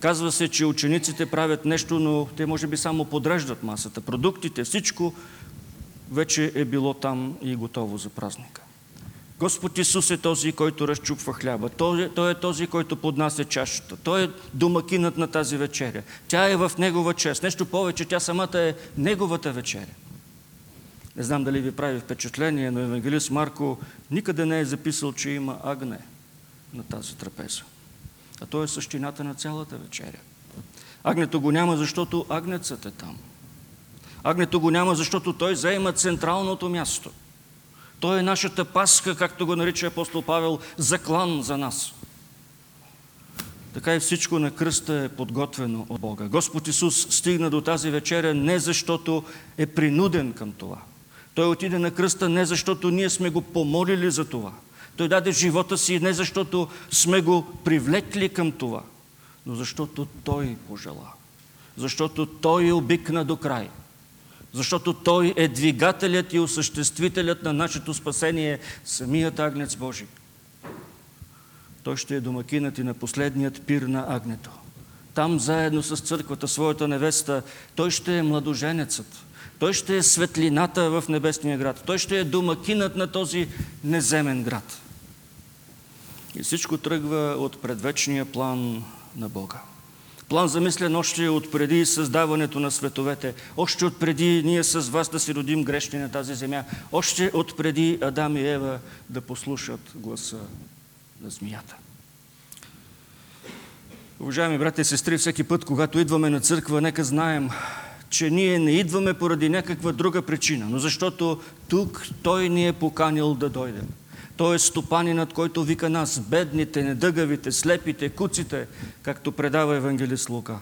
Казва се, че учениците правят нещо, но те може би само подреждат масата. Продуктите, всичко вече е било там и готово за празника. Господ Исус е този, който разчупва хляба. Той е, той е този, който поднася чашата. Той е домакинът на тази вечеря. Тя е в Негова чест. Нещо повече, тя самата е Неговата вечеря. Не знам дали ви прави впечатление, но евангелист Марко никъде не е записал, че има агне на тази трапеза. А то е същината на цялата вечеря. Агнето го няма, защото агнецът е там. Агнето го няма, защото той заема централното място. Той е нашата паска, както го нарича апостол Павел, заклан за нас. Така и всичко на кръста е подготвено от Бога. Господ Исус стигна до тази вечеря не защото е принуден към това – той отиде на кръста не защото ние сме го помолили за това. Той даде живота си не защото сме го привлекли към това, но защото Той пожела. Защото Той е обикна до край. Защото Той е двигателят и осъществителят на нашето спасение, самият Агнец Божий. Той ще е домакинът и на последният пир на Агнето. Там заедно с църквата, своята невеста, той ще е младоженецът. Той ще е светлината в небесния град. Той ще е домакинът на този неземен град. И всичко тръгва от предвечния план на Бога. План замислен още от преди създаването на световете, още от преди ние с вас да си родим грешни на тази земя, още от преди Адам и Ева да послушат гласа на змията. Уважаеми брати и сестри, всеки път, когато идваме на църква, нека знаем, че ние не идваме поради някаква друга причина, но защото тук Той ни е поканил да дойдем. Той е стопанинът, който вика нас, бедните, недъгавите, слепите, куците, както предава Евангелист Лука.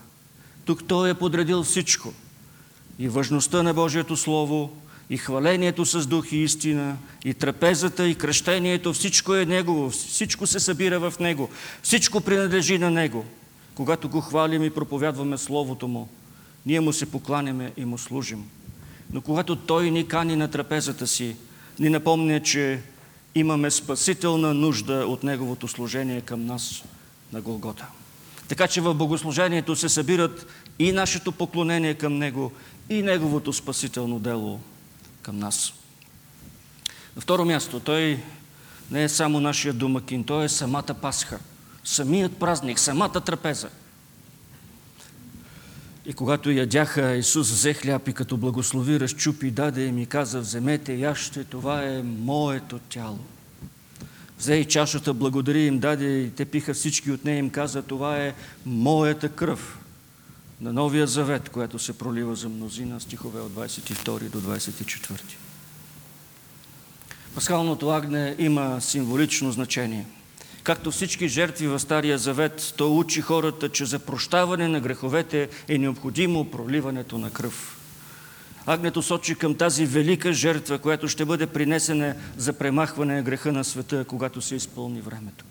Тук Той е подредил всичко. И важността на Божието Слово, и хвалението с дух и истина, и трапезата, и кръщението, всичко е Негово, всичко се събира в Него, всичко принадлежи на Него. Когато го хвалим и проповядваме Словото Му, ние му се покланяме и му служим. Но когато той ни кани на трапезата си, ни напомня, че имаме спасителна нужда от неговото служение към нас на Голгота. Така че в богослужението се събират и нашето поклонение към Него, и Неговото спасително дело към нас. На второ място, Той не е само нашия домакин, Той е самата Пасха, самият празник, самата трапеза – и когато ядяха, Исус взе хляб и като благослови, разчупи, даде и ми каза, вземете, яще, това е моето тяло. Взе и чашата, благодари им, даде и те пиха всички от нея им каза, това е моята кръв на новия завет, която се пролива за мнозина, стихове от 22 до 24. Пасхалното агне има символично значение – Както всички жертви в Стария Завет, то учи хората, че за прощаване на греховете е необходимо проливането на кръв. Агнето сочи към тази велика жертва, която ще бъде принесена за премахване на греха на света, когато се изпълни времето.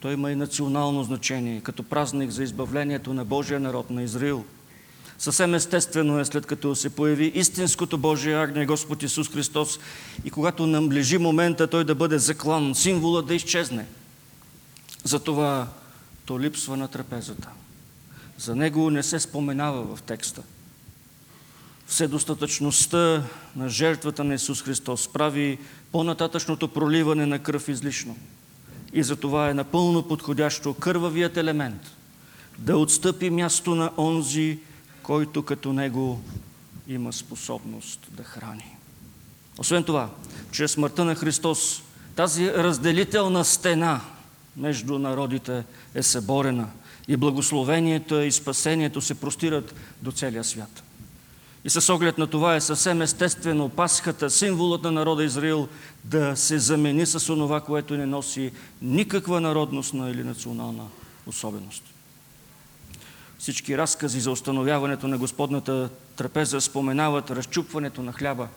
Той има и национално значение, като празник за избавлението на Божия народ на Израил. Съвсем естествено е, след като се появи истинското Божие агне, Господ Исус Христос, и когато наближи момента Той да бъде заклан, символа да изчезне. Затова то липсва на трапезата. За него не се споменава в текста. Вседостатъчността на жертвата на Исус Христос прави по-нататъчното проливане на кръв излишно. И за това е напълно подходящо кървавият елемент да отстъпи място на онзи, който като него има способност да храни. Освен това, чрез смъртта на Христос, тази разделителна стена между народите е съборена и благословението и спасението се простират до целия свят. И с оглед на това е съвсем естествено Пасхата, символът на народа Израил, да се замени с онова, което не носи никаква народностна или национална особеност. Всички разкази за установяването на Господната трапеза споменават разчупването на хляба.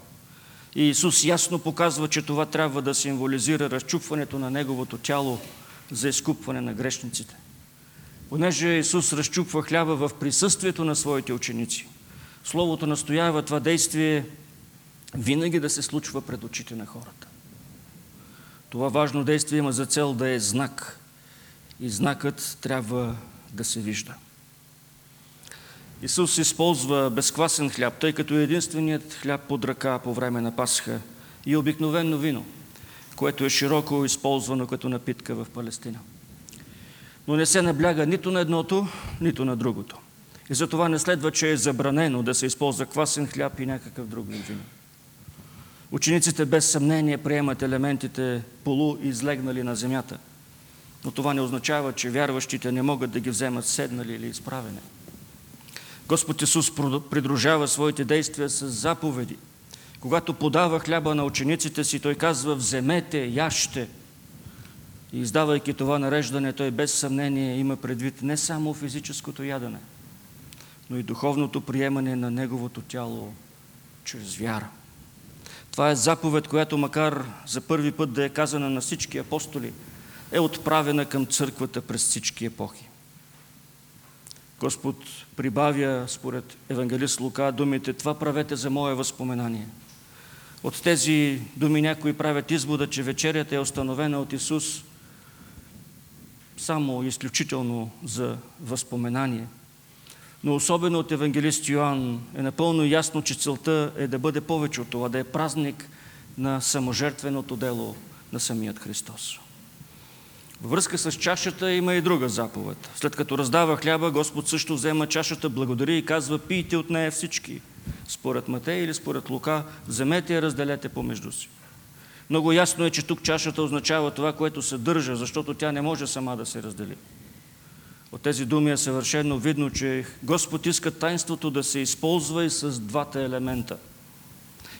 И Исус ясно показва, че това трябва да символизира разчупването на Неговото тяло за изкупване на грешниците. Понеже Исус разчупва хляба в присъствието на своите ученици, Словото настоява това действие винаги да се случва пред очите на хората. Това важно действие има за цел да е знак и знакът трябва да се вижда. Исус използва безквасен хляб, тъй като е единственият хляб под ръка по време на Пасха и обикновено вино, което е широко използвано като напитка в Палестина. Но не се набляга нито на едното, нито на другото. И затова не следва, че е забранено да се използва квасен хляб и някакъв друг вино. Учениците без съмнение приемат елементите полуизлегнали на земята, но това не означава, че вярващите не могат да ги вземат седнали или изправени. Господ Исус придружава своите действия с заповеди. Когато подава хляба на учениците си, Той казва, вземете, яще. И издавайки това нареждане, Той без съмнение има предвид не само физическото ядене, но и духовното приемане на Неговото тяло чрез вяра. Това е заповед, която макар за първи път да е казана на всички апостоли, е отправена към църквата през всички епохи. Господ прибавя, според евангелист Лука, думите «Това правете за мое възпоменание». От тези думи някои правят извода, че вечерята е установена от Исус само изключително за възпоменание. Но особено от евангелист Йоанн е напълно ясно, че целта е да бъде повече от това, да е празник на саможертвеното дело на самият Христос. Във връзка с чашата има и друга заповед. След като раздава хляба, Господ също взема чашата, благодари и казва, пийте от нея всички. Според Матей или според Лука, вземете и разделете помежду си. Много ясно е, че тук чашата означава това, което се държа, защото тя не може сама да се раздели. От тези думи е съвършено видно, че Господ иска тайнството да се използва и с двата елемента –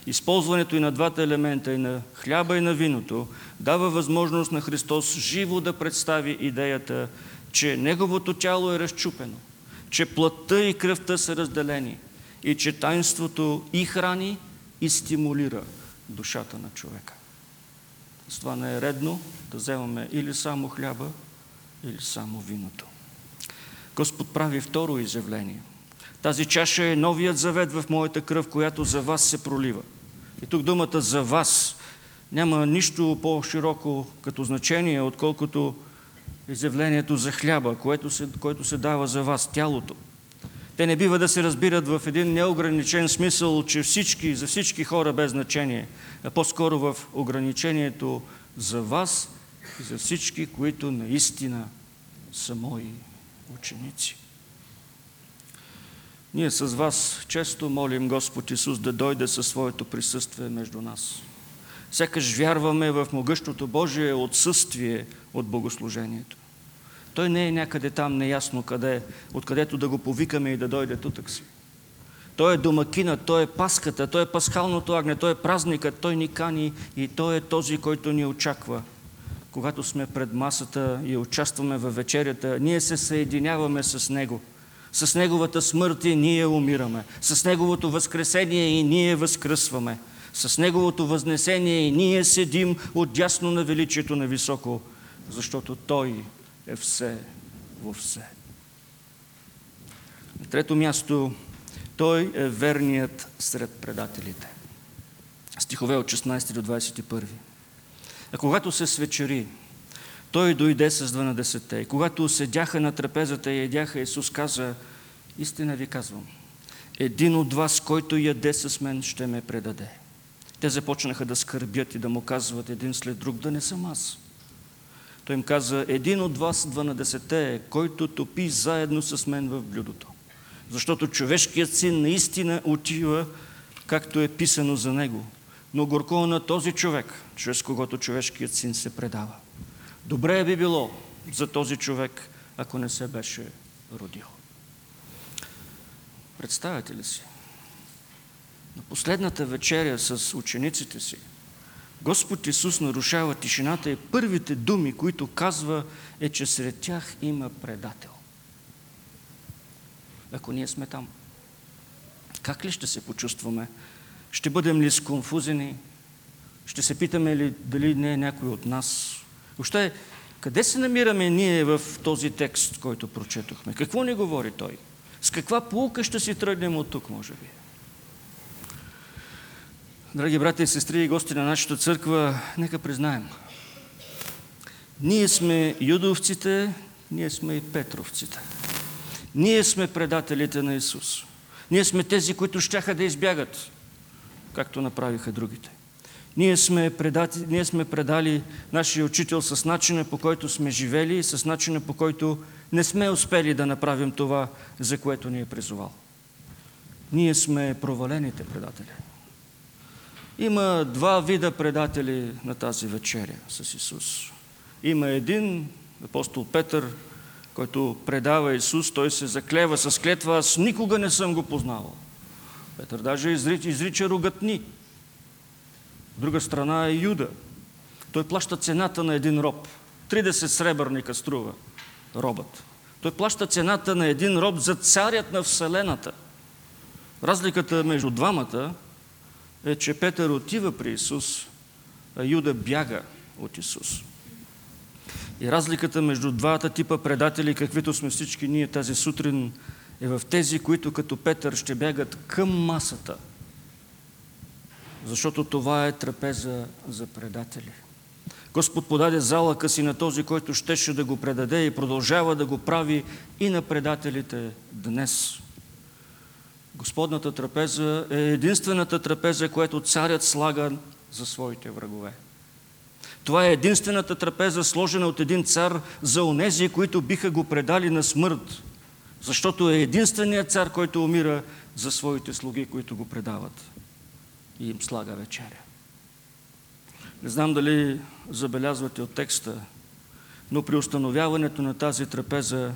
използването и на двата елемента, и на хляба, и на виното, дава възможност на Христос живо да представи идеята, че Неговото тяло е разчупено, че плътта и кръвта са разделени и че таинството и храни, и стимулира душата на човека. С това не е редно да вземаме или само хляба, или само виното. Господ прави второ изявление. Тази чаша е новият завет в моята кръв, която за вас се пролива. И тук думата за вас няма нищо по-широко като значение, отколкото изявлението за хляба, което се, което се дава за вас, тялото. Те не бива да се разбират в един неограничен смисъл, че всички, за всички хора без значение, а по-скоро в ограничението за вас и за всички, които наистина са мои ученици. Ние с вас често молим Господ Исус да дойде със своето присъствие между нас. Сякаш вярваме в могъщото Божие отсъствие от богослужението. Той не е някъде там неясно къде, откъдето да го повикаме и да дойде тутък си. Той е домакина, той е паската, той е пасхалното агне, той е празникът, той ни кани и той е този, който ни очаква. Когато сме пред масата и участваме във вечерята, ние се съединяваме с Него – с Неговата смърт и ние умираме. С Неговото възкресение и ние възкръсваме. С Неговото възнесение и ние седим отдясно на величието на високо, защото Той е все във все. На трето място, Той е верният сред предателите. Стихове от 16 до 21. А когато се свечери, Той дойде с 12-те. И когато седяха на трапезата и едяха, Исус каза, истина ви казвам, един от вас, който яде с мен, ще ме предаде. Те започнаха да скърбят и да му казват един след друг, да не съм аз. Той им каза, един от вас, 12-те, е, който топи заедно с мен в блюдото. Защото човешкият син наистина отива, както е писано за него. Но горко на този човек, чрез когото човешкият син се предава. Добре би било за този човек, ако не се беше родил. Представяте ли си? На последната вечеря с учениците си, Господ Исус нарушава тишината и първите думи, които казва, е, че сред тях има предател. Ако ние сме там, как ли ще се почувстваме? Ще бъдем ли сконфузени? Ще се питаме ли дали не е някой от нас? Въобще, къде се намираме ние в този текст, който прочетохме? Какво ни говори той? С каква полука ще си тръгнем от тук, може би? Драги брати и сестри и гости на нашата църква, нека признаем. Ние сме юдовците, ние сме и петровците. Ние сме предателите на Исус. Ние сме тези, които щяха да избягат, както направиха другите. Ние сме, предати, ние сме предали нашия учител с начина по който сме живели и с начина по който не сме успели да направим това, за което ни е призовал. Ние сме провалените предатели. Има два вида предатели на тази вечеря с Исус. Има един, апостол Петър, който предава Исус, той се заклева с клетва, аз никога не съм го познавал. Петър даже изрича, изрича ругатни. Друга страна е Юда. Той плаща цената на един роб. 30 сребърника струва робът. Той плаща цената на един роб за царят на Вселената. Разликата между двамата е, че Петър отива при Исус, а Юда бяга от Исус. И разликата между двата типа предатели, каквито сме всички ние тази сутрин, е в тези, които като Петър ще бягат към масата. Защото това е трапеза за предатели. Господ подаде залъка си на този, който щеше да го предаде и продължава да го прави и на предателите днес. Господната трапеза е единствената трапеза, която царят слага за своите врагове. Това е единствената трапеза, сложена от един цар за онези, които биха го предали на смърт, защото е единственият цар, който умира за своите слуги, които го предават и им слага вечеря. Не знам дали забелязвате от текста, но при установяването на тази трапеза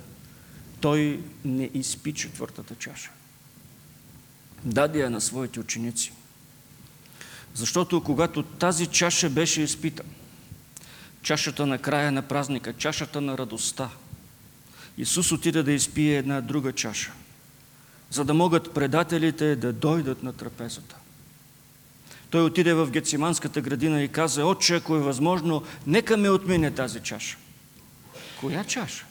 той не изпи четвъртата чаша. Даде я на своите ученици. Защото когато тази чаша беше изпита, чашата на края на празника, чашата на радостта, Исус отида да изпие една друга чаша, за да могат предателите да дойдат на трапезата. Той отиде в Гециманската градина и каза, Отче, ако е възможно, нека ме отмине тази чаша. Коя чаша?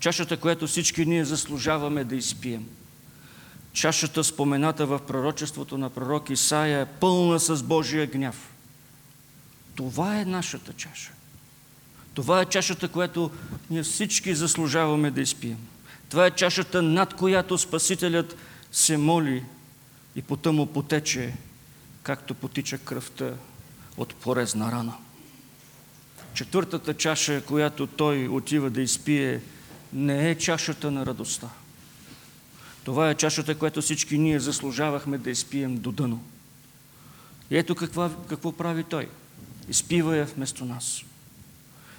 Чашата, която всички ние заслужаваме да изпием. Чашата, спомената в пророчеството на пророк Исаия, е пълна с Божия гняв. Това е нашата чаша. Това е чашата, която ние всички заслужаваме да изпием. Това е чашата, над която Спасителят се моли и пота му потече, както потича кръвта от порезна рана. Четвъртата чаша, която той отива да изпие, не е чашата на радостта. Това е чашата, която всички ние заслужавахме да изпием до дъно. И ето какво, какво прави той. Изпива я вместо нас.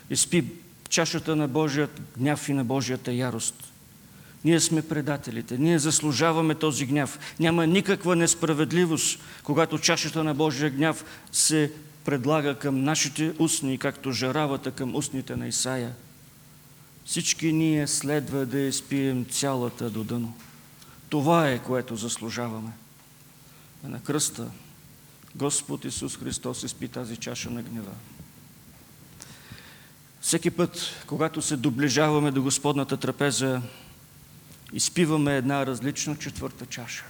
Изпи чашата на Божият гняв и на Божията ярост. Ние сме предателите. Ние заслужаваме този гняв. Няма никаква несправедливост, когато чашата на Божия гняв се предлага към нашите устни, както жаравата към устните на Исаия. Всички ние следва да изпием цялата до дъно. Това е, което заслужаваме. А на кръста Господ Исус Христос изпи тази чаша на гнева. Всеки път, когато се доближаваме до Господната трапеза, изпиваме една различна четвърта чаша.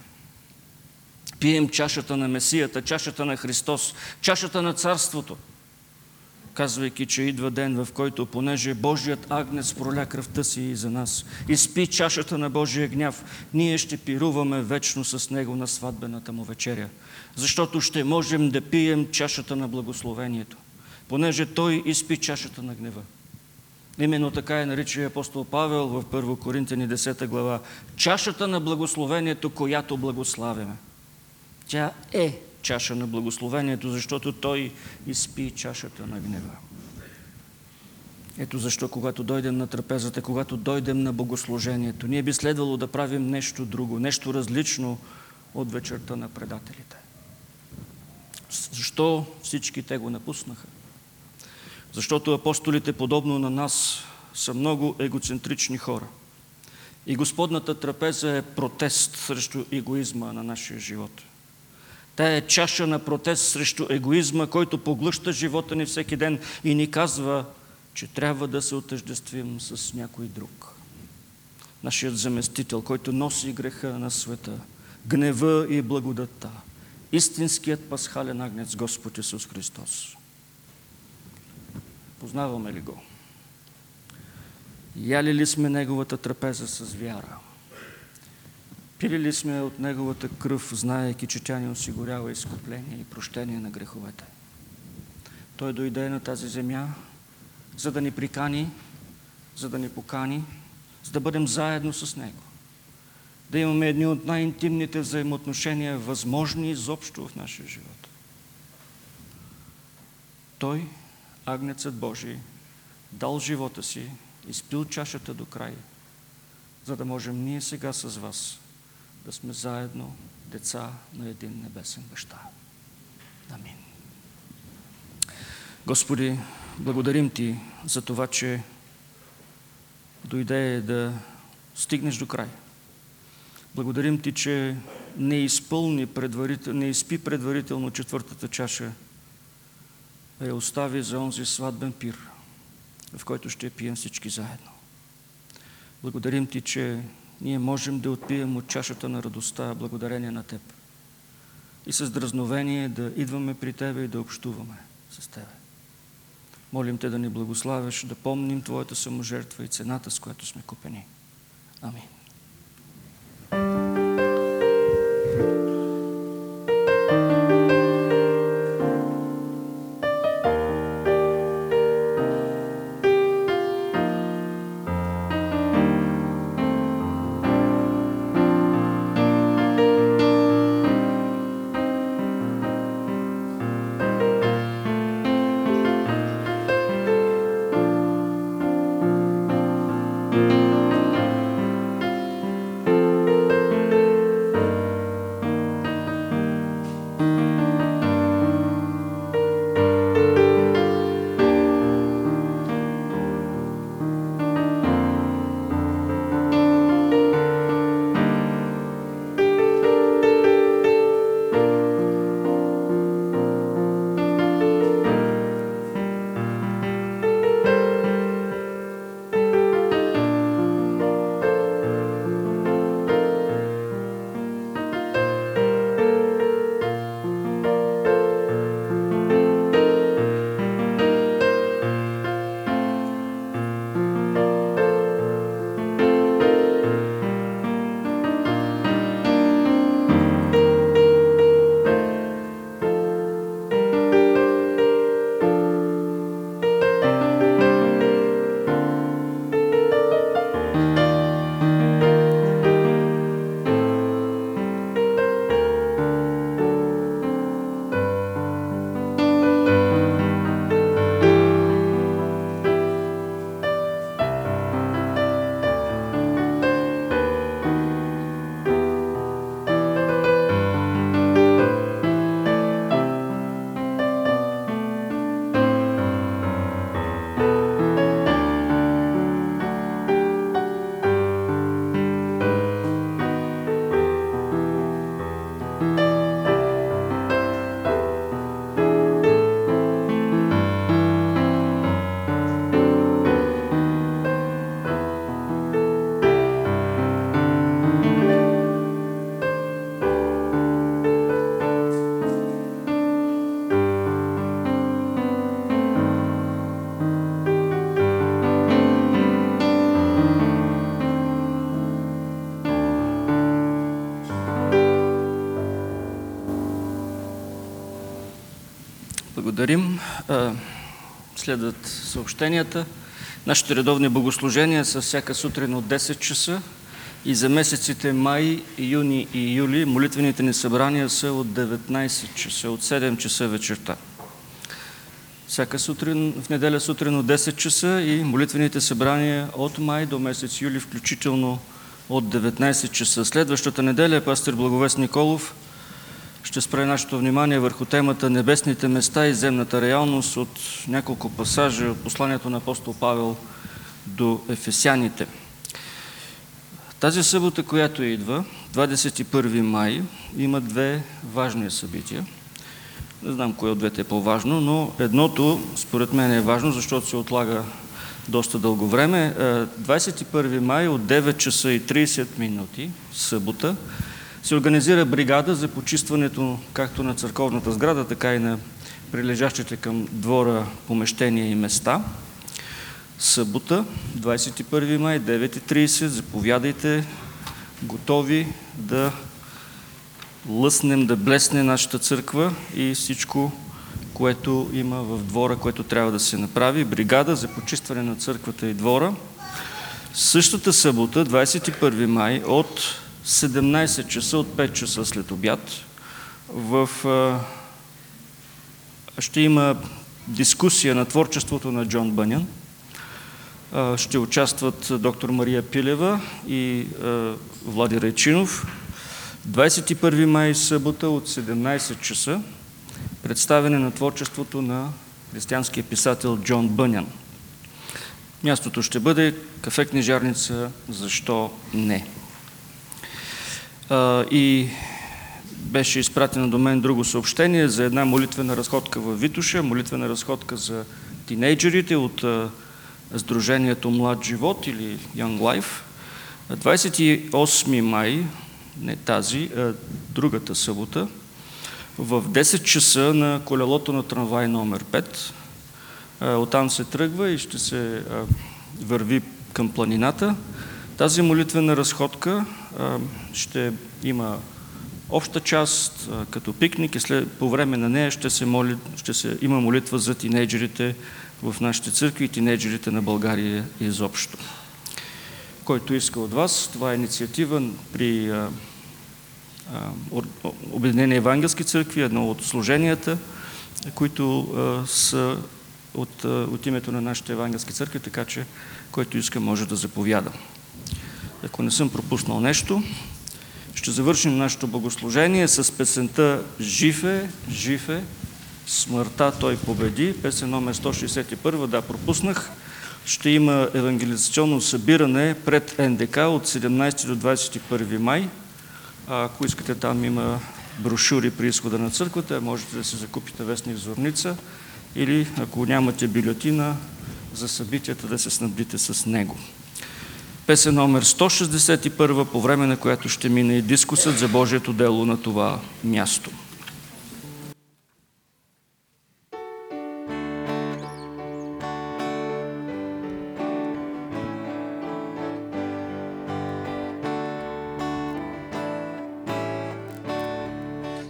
Пием чашата на Месията, чашата на Христос, чашата на Царството. казвайки, че идва ден, в който, понеже Божият агнец проля кръвта си и за нас, и спи чашата на Божия гняв, ние ще пируваме вечно с Него на сватбената му вечеря, защото ще можем да пием чашата на благословението, понеже Той изпи чашата на гнева. Именно така е нарича апостол Павел в 1 Коринтияни 10 глава. Чашата на благословението, която благославяме. Тя е чаша на благословението, защото той изпи чашата на гнева. Ето защо, когато дойдем на трапезата, когато дойдем на богослужението, ние би следвало да правим нещо друго, нещо различно от вечерта на предателите. Защо всички те го напуснаха? Защото апостолите, подобно на нас, са много егоцентрични хора. И Господната трапеза е протест срещу егоизма на нашия живот. Тя е чаша на протест срещу егоизма, който поглъща живота ни всеки ден и ни казва, че трябва да се отъждествим с някой друг. Нашият заместител, който носи греха на света, гнева и благодата, истинският пасхален агнец Господ Исус Христос. Познаваме ли го? Яли ли сме Неговата трапеза с вяра? Пили ли сме от Неговата кръв, знаеки, че тя ни осигурява изкупление и прощение на греховете? Той дойде на тази земя, за да ни прикани, за да ни покани, за да бъдем заедно с Него. Да имаме едни от най-интимните взаимоотношения, възможни изобщо в нашия живот. Той, Агнецът Божий, дал живота си, изпил чашата до край, за да можем ние сега с вас да сме заедно деца на един небесен баща. Амин. Господи, благодарим Ти за това, че дойде да стигнеш до край. Благодарим Ти, че не изпълни предварително, не изпи предварително четвъртата чаша, я остави за онзи сватбен пир, в който ще пием всички заедно. Благодарим Ти, че ние можем да отпием от чашата на радостта, благодарение на Теб. И с дразновение да идваме при Тебе и да общуваме с Тебе. Молим Те да ни благославяш, да помним Твоята саможертва и цената, с която сме купени. Амин. Благодарим. Следват съобщенията. Нашите редовни богослужения са всяка сутрин от 10 часа и за месеците май, юни и юли молитвените ни събрания са от 19 часа, от 7 часа вечерта. Всяка сутрин, в неделя сутрин от 10 часа и молитвените събрания от май до месец юли, включително от 19 часа. Следващата неделя пастор Благовест Николов ще спре нашето внимание върху темата Небесните места и земната реалност от няколко пасажа от посланието на апостол Павел до Ефесяните. Тази събота, която идва, 21 май, има две важни събития. Не знам кое от двете е по-важно, но едното според мен е важно, защото се отлага доста дълго време. 21 май от 9 часа и 30 минути, събота, се организира бригада за почистването както на църковната сграда, така и на прилежащите към двора помещения и места. Събота, 21 май, 9.30, заповядайте, готови да лъснем, да блесне нашата църква и всичко, което има в двора, което трябва да се направи. Бригада за почистване на църквата и двора. Същата събота, 21 май, от 17 часа, от 5 часа след обяд, в, ще има дискусия на творчеството на Джон Бънян. Ще участват доктор Мария Пилева и Влади Райчинов. 21 май, събота от 17 часа, представяне на творчеството на християнския писател Джон Бънян. Мястото ще бъде кафе книжарница, защо не? И беше изпратено до мен друго съобщение за една молитвена разходка в Витуша, молитвена разходка за тинейджерите от Сдружението Млад живот или Young Life. 28 май, не тази, а другата събота, в 10 часа на колелото на трамвай номер 5. Оттам се тръгва и ще се върви към планината. Тази молитвена разходка ще има обща част като пикник и след, по време на нея ще се, моли, ще се има молитва за тинейджерите в нашите църкви и тинейджерите на България изобщо. Който иска от вас, това е инициатива при Обединение Евангелски църкви, едно от служенията, които са от, от името на нашите евангелски църкви, така че който иска може да заповяда. Ако не съм пропуснал нещо, ще завършим нашето богослужение с песента Жив е, жив е, смъртта той победи, песен номер 161, да, пропуснах. Ще има евангелизационно събиране пред НДК от 17 до 21 май. Ако искате, там има брошури при изхода на църквата, можете да си закупите вестник Зорница или ако нямате бюлетина за събитията, да се снабдите с него. Песен номер 161, по време на която ще мине и дискусът за Божието дело на това място.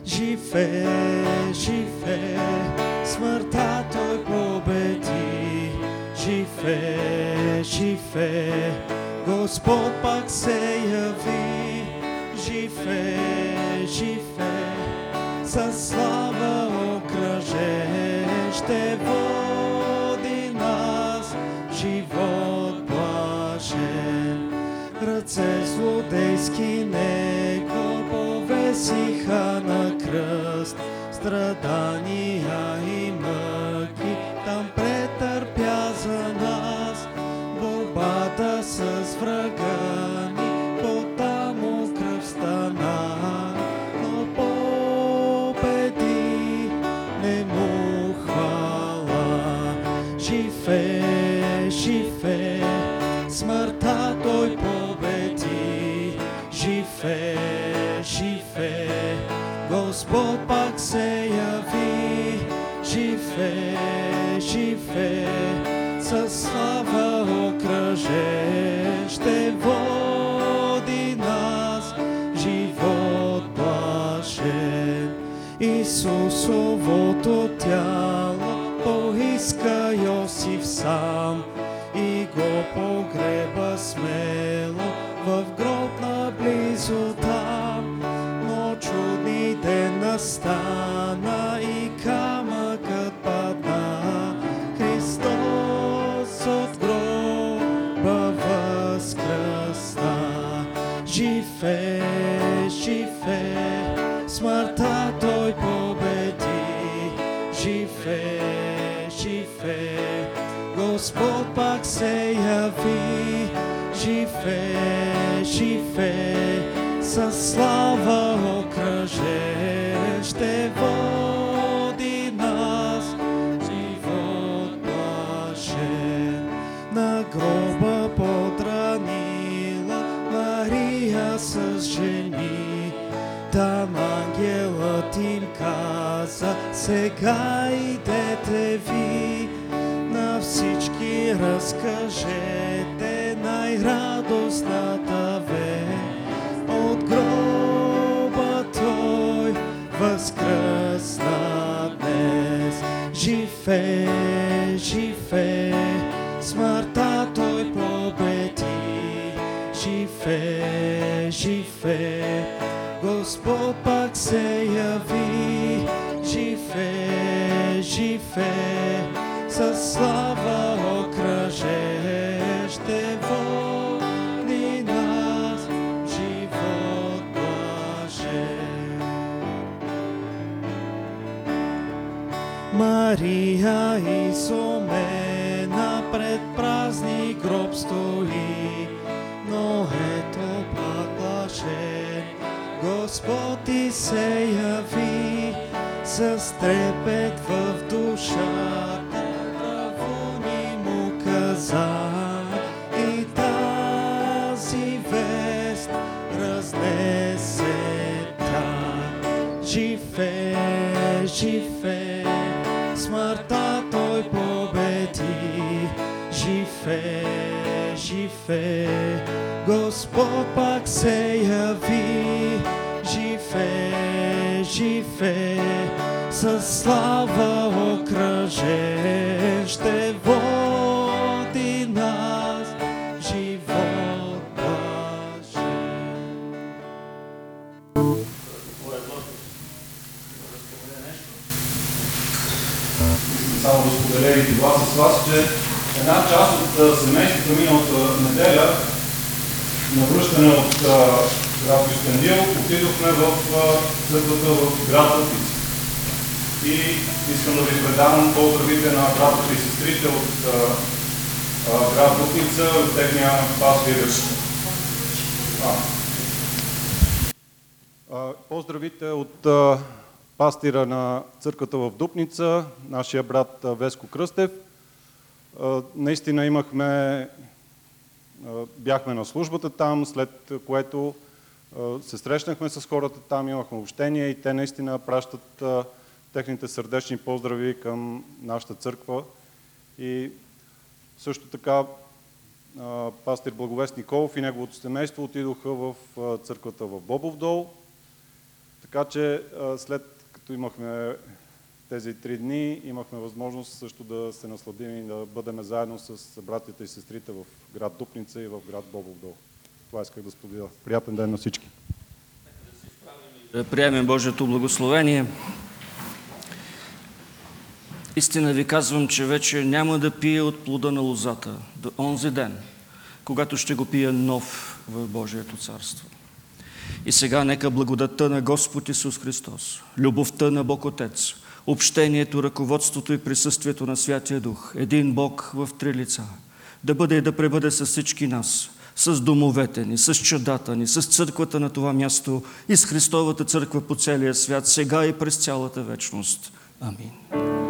Живе, живе, смъртта той победи. Живе, живе, Господ пак се яви. Живе, живе, със слава окръжен ще води нас живот блажен. Ръце злодейски него повесиха на кръст, страдания и Господ пак се яви. Живе, живе, със слава окръжен ще води нас живот блажен. Исусовото тяло иска Йосиф сам и го погреба смело Господ пак се яви. Живе, живе, със слава окръжен ще води нас. Живот блажен на гроба подранила Мария с жени. Там ангелът им каза, сега идете ви, на всички разкажете най-радостната ве. От гроба той възкръсна днес. Живе, живе, смъртта той победи. Живе, живе, Господ пак се яви. Живе, живе, Мария изумена пред празни гроб стои, но ето пак блажен, Господ ти се яви, с трепет живе, Господ пак се яви. Живе, живе, със слава окръжен ще води нас живот блажен. само да споделя и това с вас, че една част от семейството миналата неделя на връщане от град Кюстендил отидохме в църквата в град Лъпица. И искам да ви предавам поздравите на братата и сестрите от град Лъпица, от техния пастир. Поздравите от пастира на църквата в Дупница, нашия брат Веско Кръстев. Наистина имахме, бяхме на службата там, след което се срещнахме с хората там, имахме общение и те наистина пращат техните сърдечни поздрави към нашата църква. И също така пастир Благовест Николов и неговото семейство отидоха в църквата в Бобов дол. Така че след като имахме тези три дни, имахме възможност също да се насладим и да бъдем заедно с братята и сестрите в град Дупница и в град Бобов дол. Това исках да споделя. Приятен ден на всички! Да приемем Божието благословение. Истина ви казвам, че вече няма да пия от плода на лозата до онзи ден, когато ще го пия нов в Божието царство. И сега нека благодатта на Господ Исус Христос, любовта на Бог Отец, общението, ръководството и присъствието на Святия Дух, един Бог в три лица, да бъде и да пребъде с всички нас, с домовете ни, с чадата ни, с църквата на това място и с Христовата църква по целия свят, сега и през цялата вечност. Амин.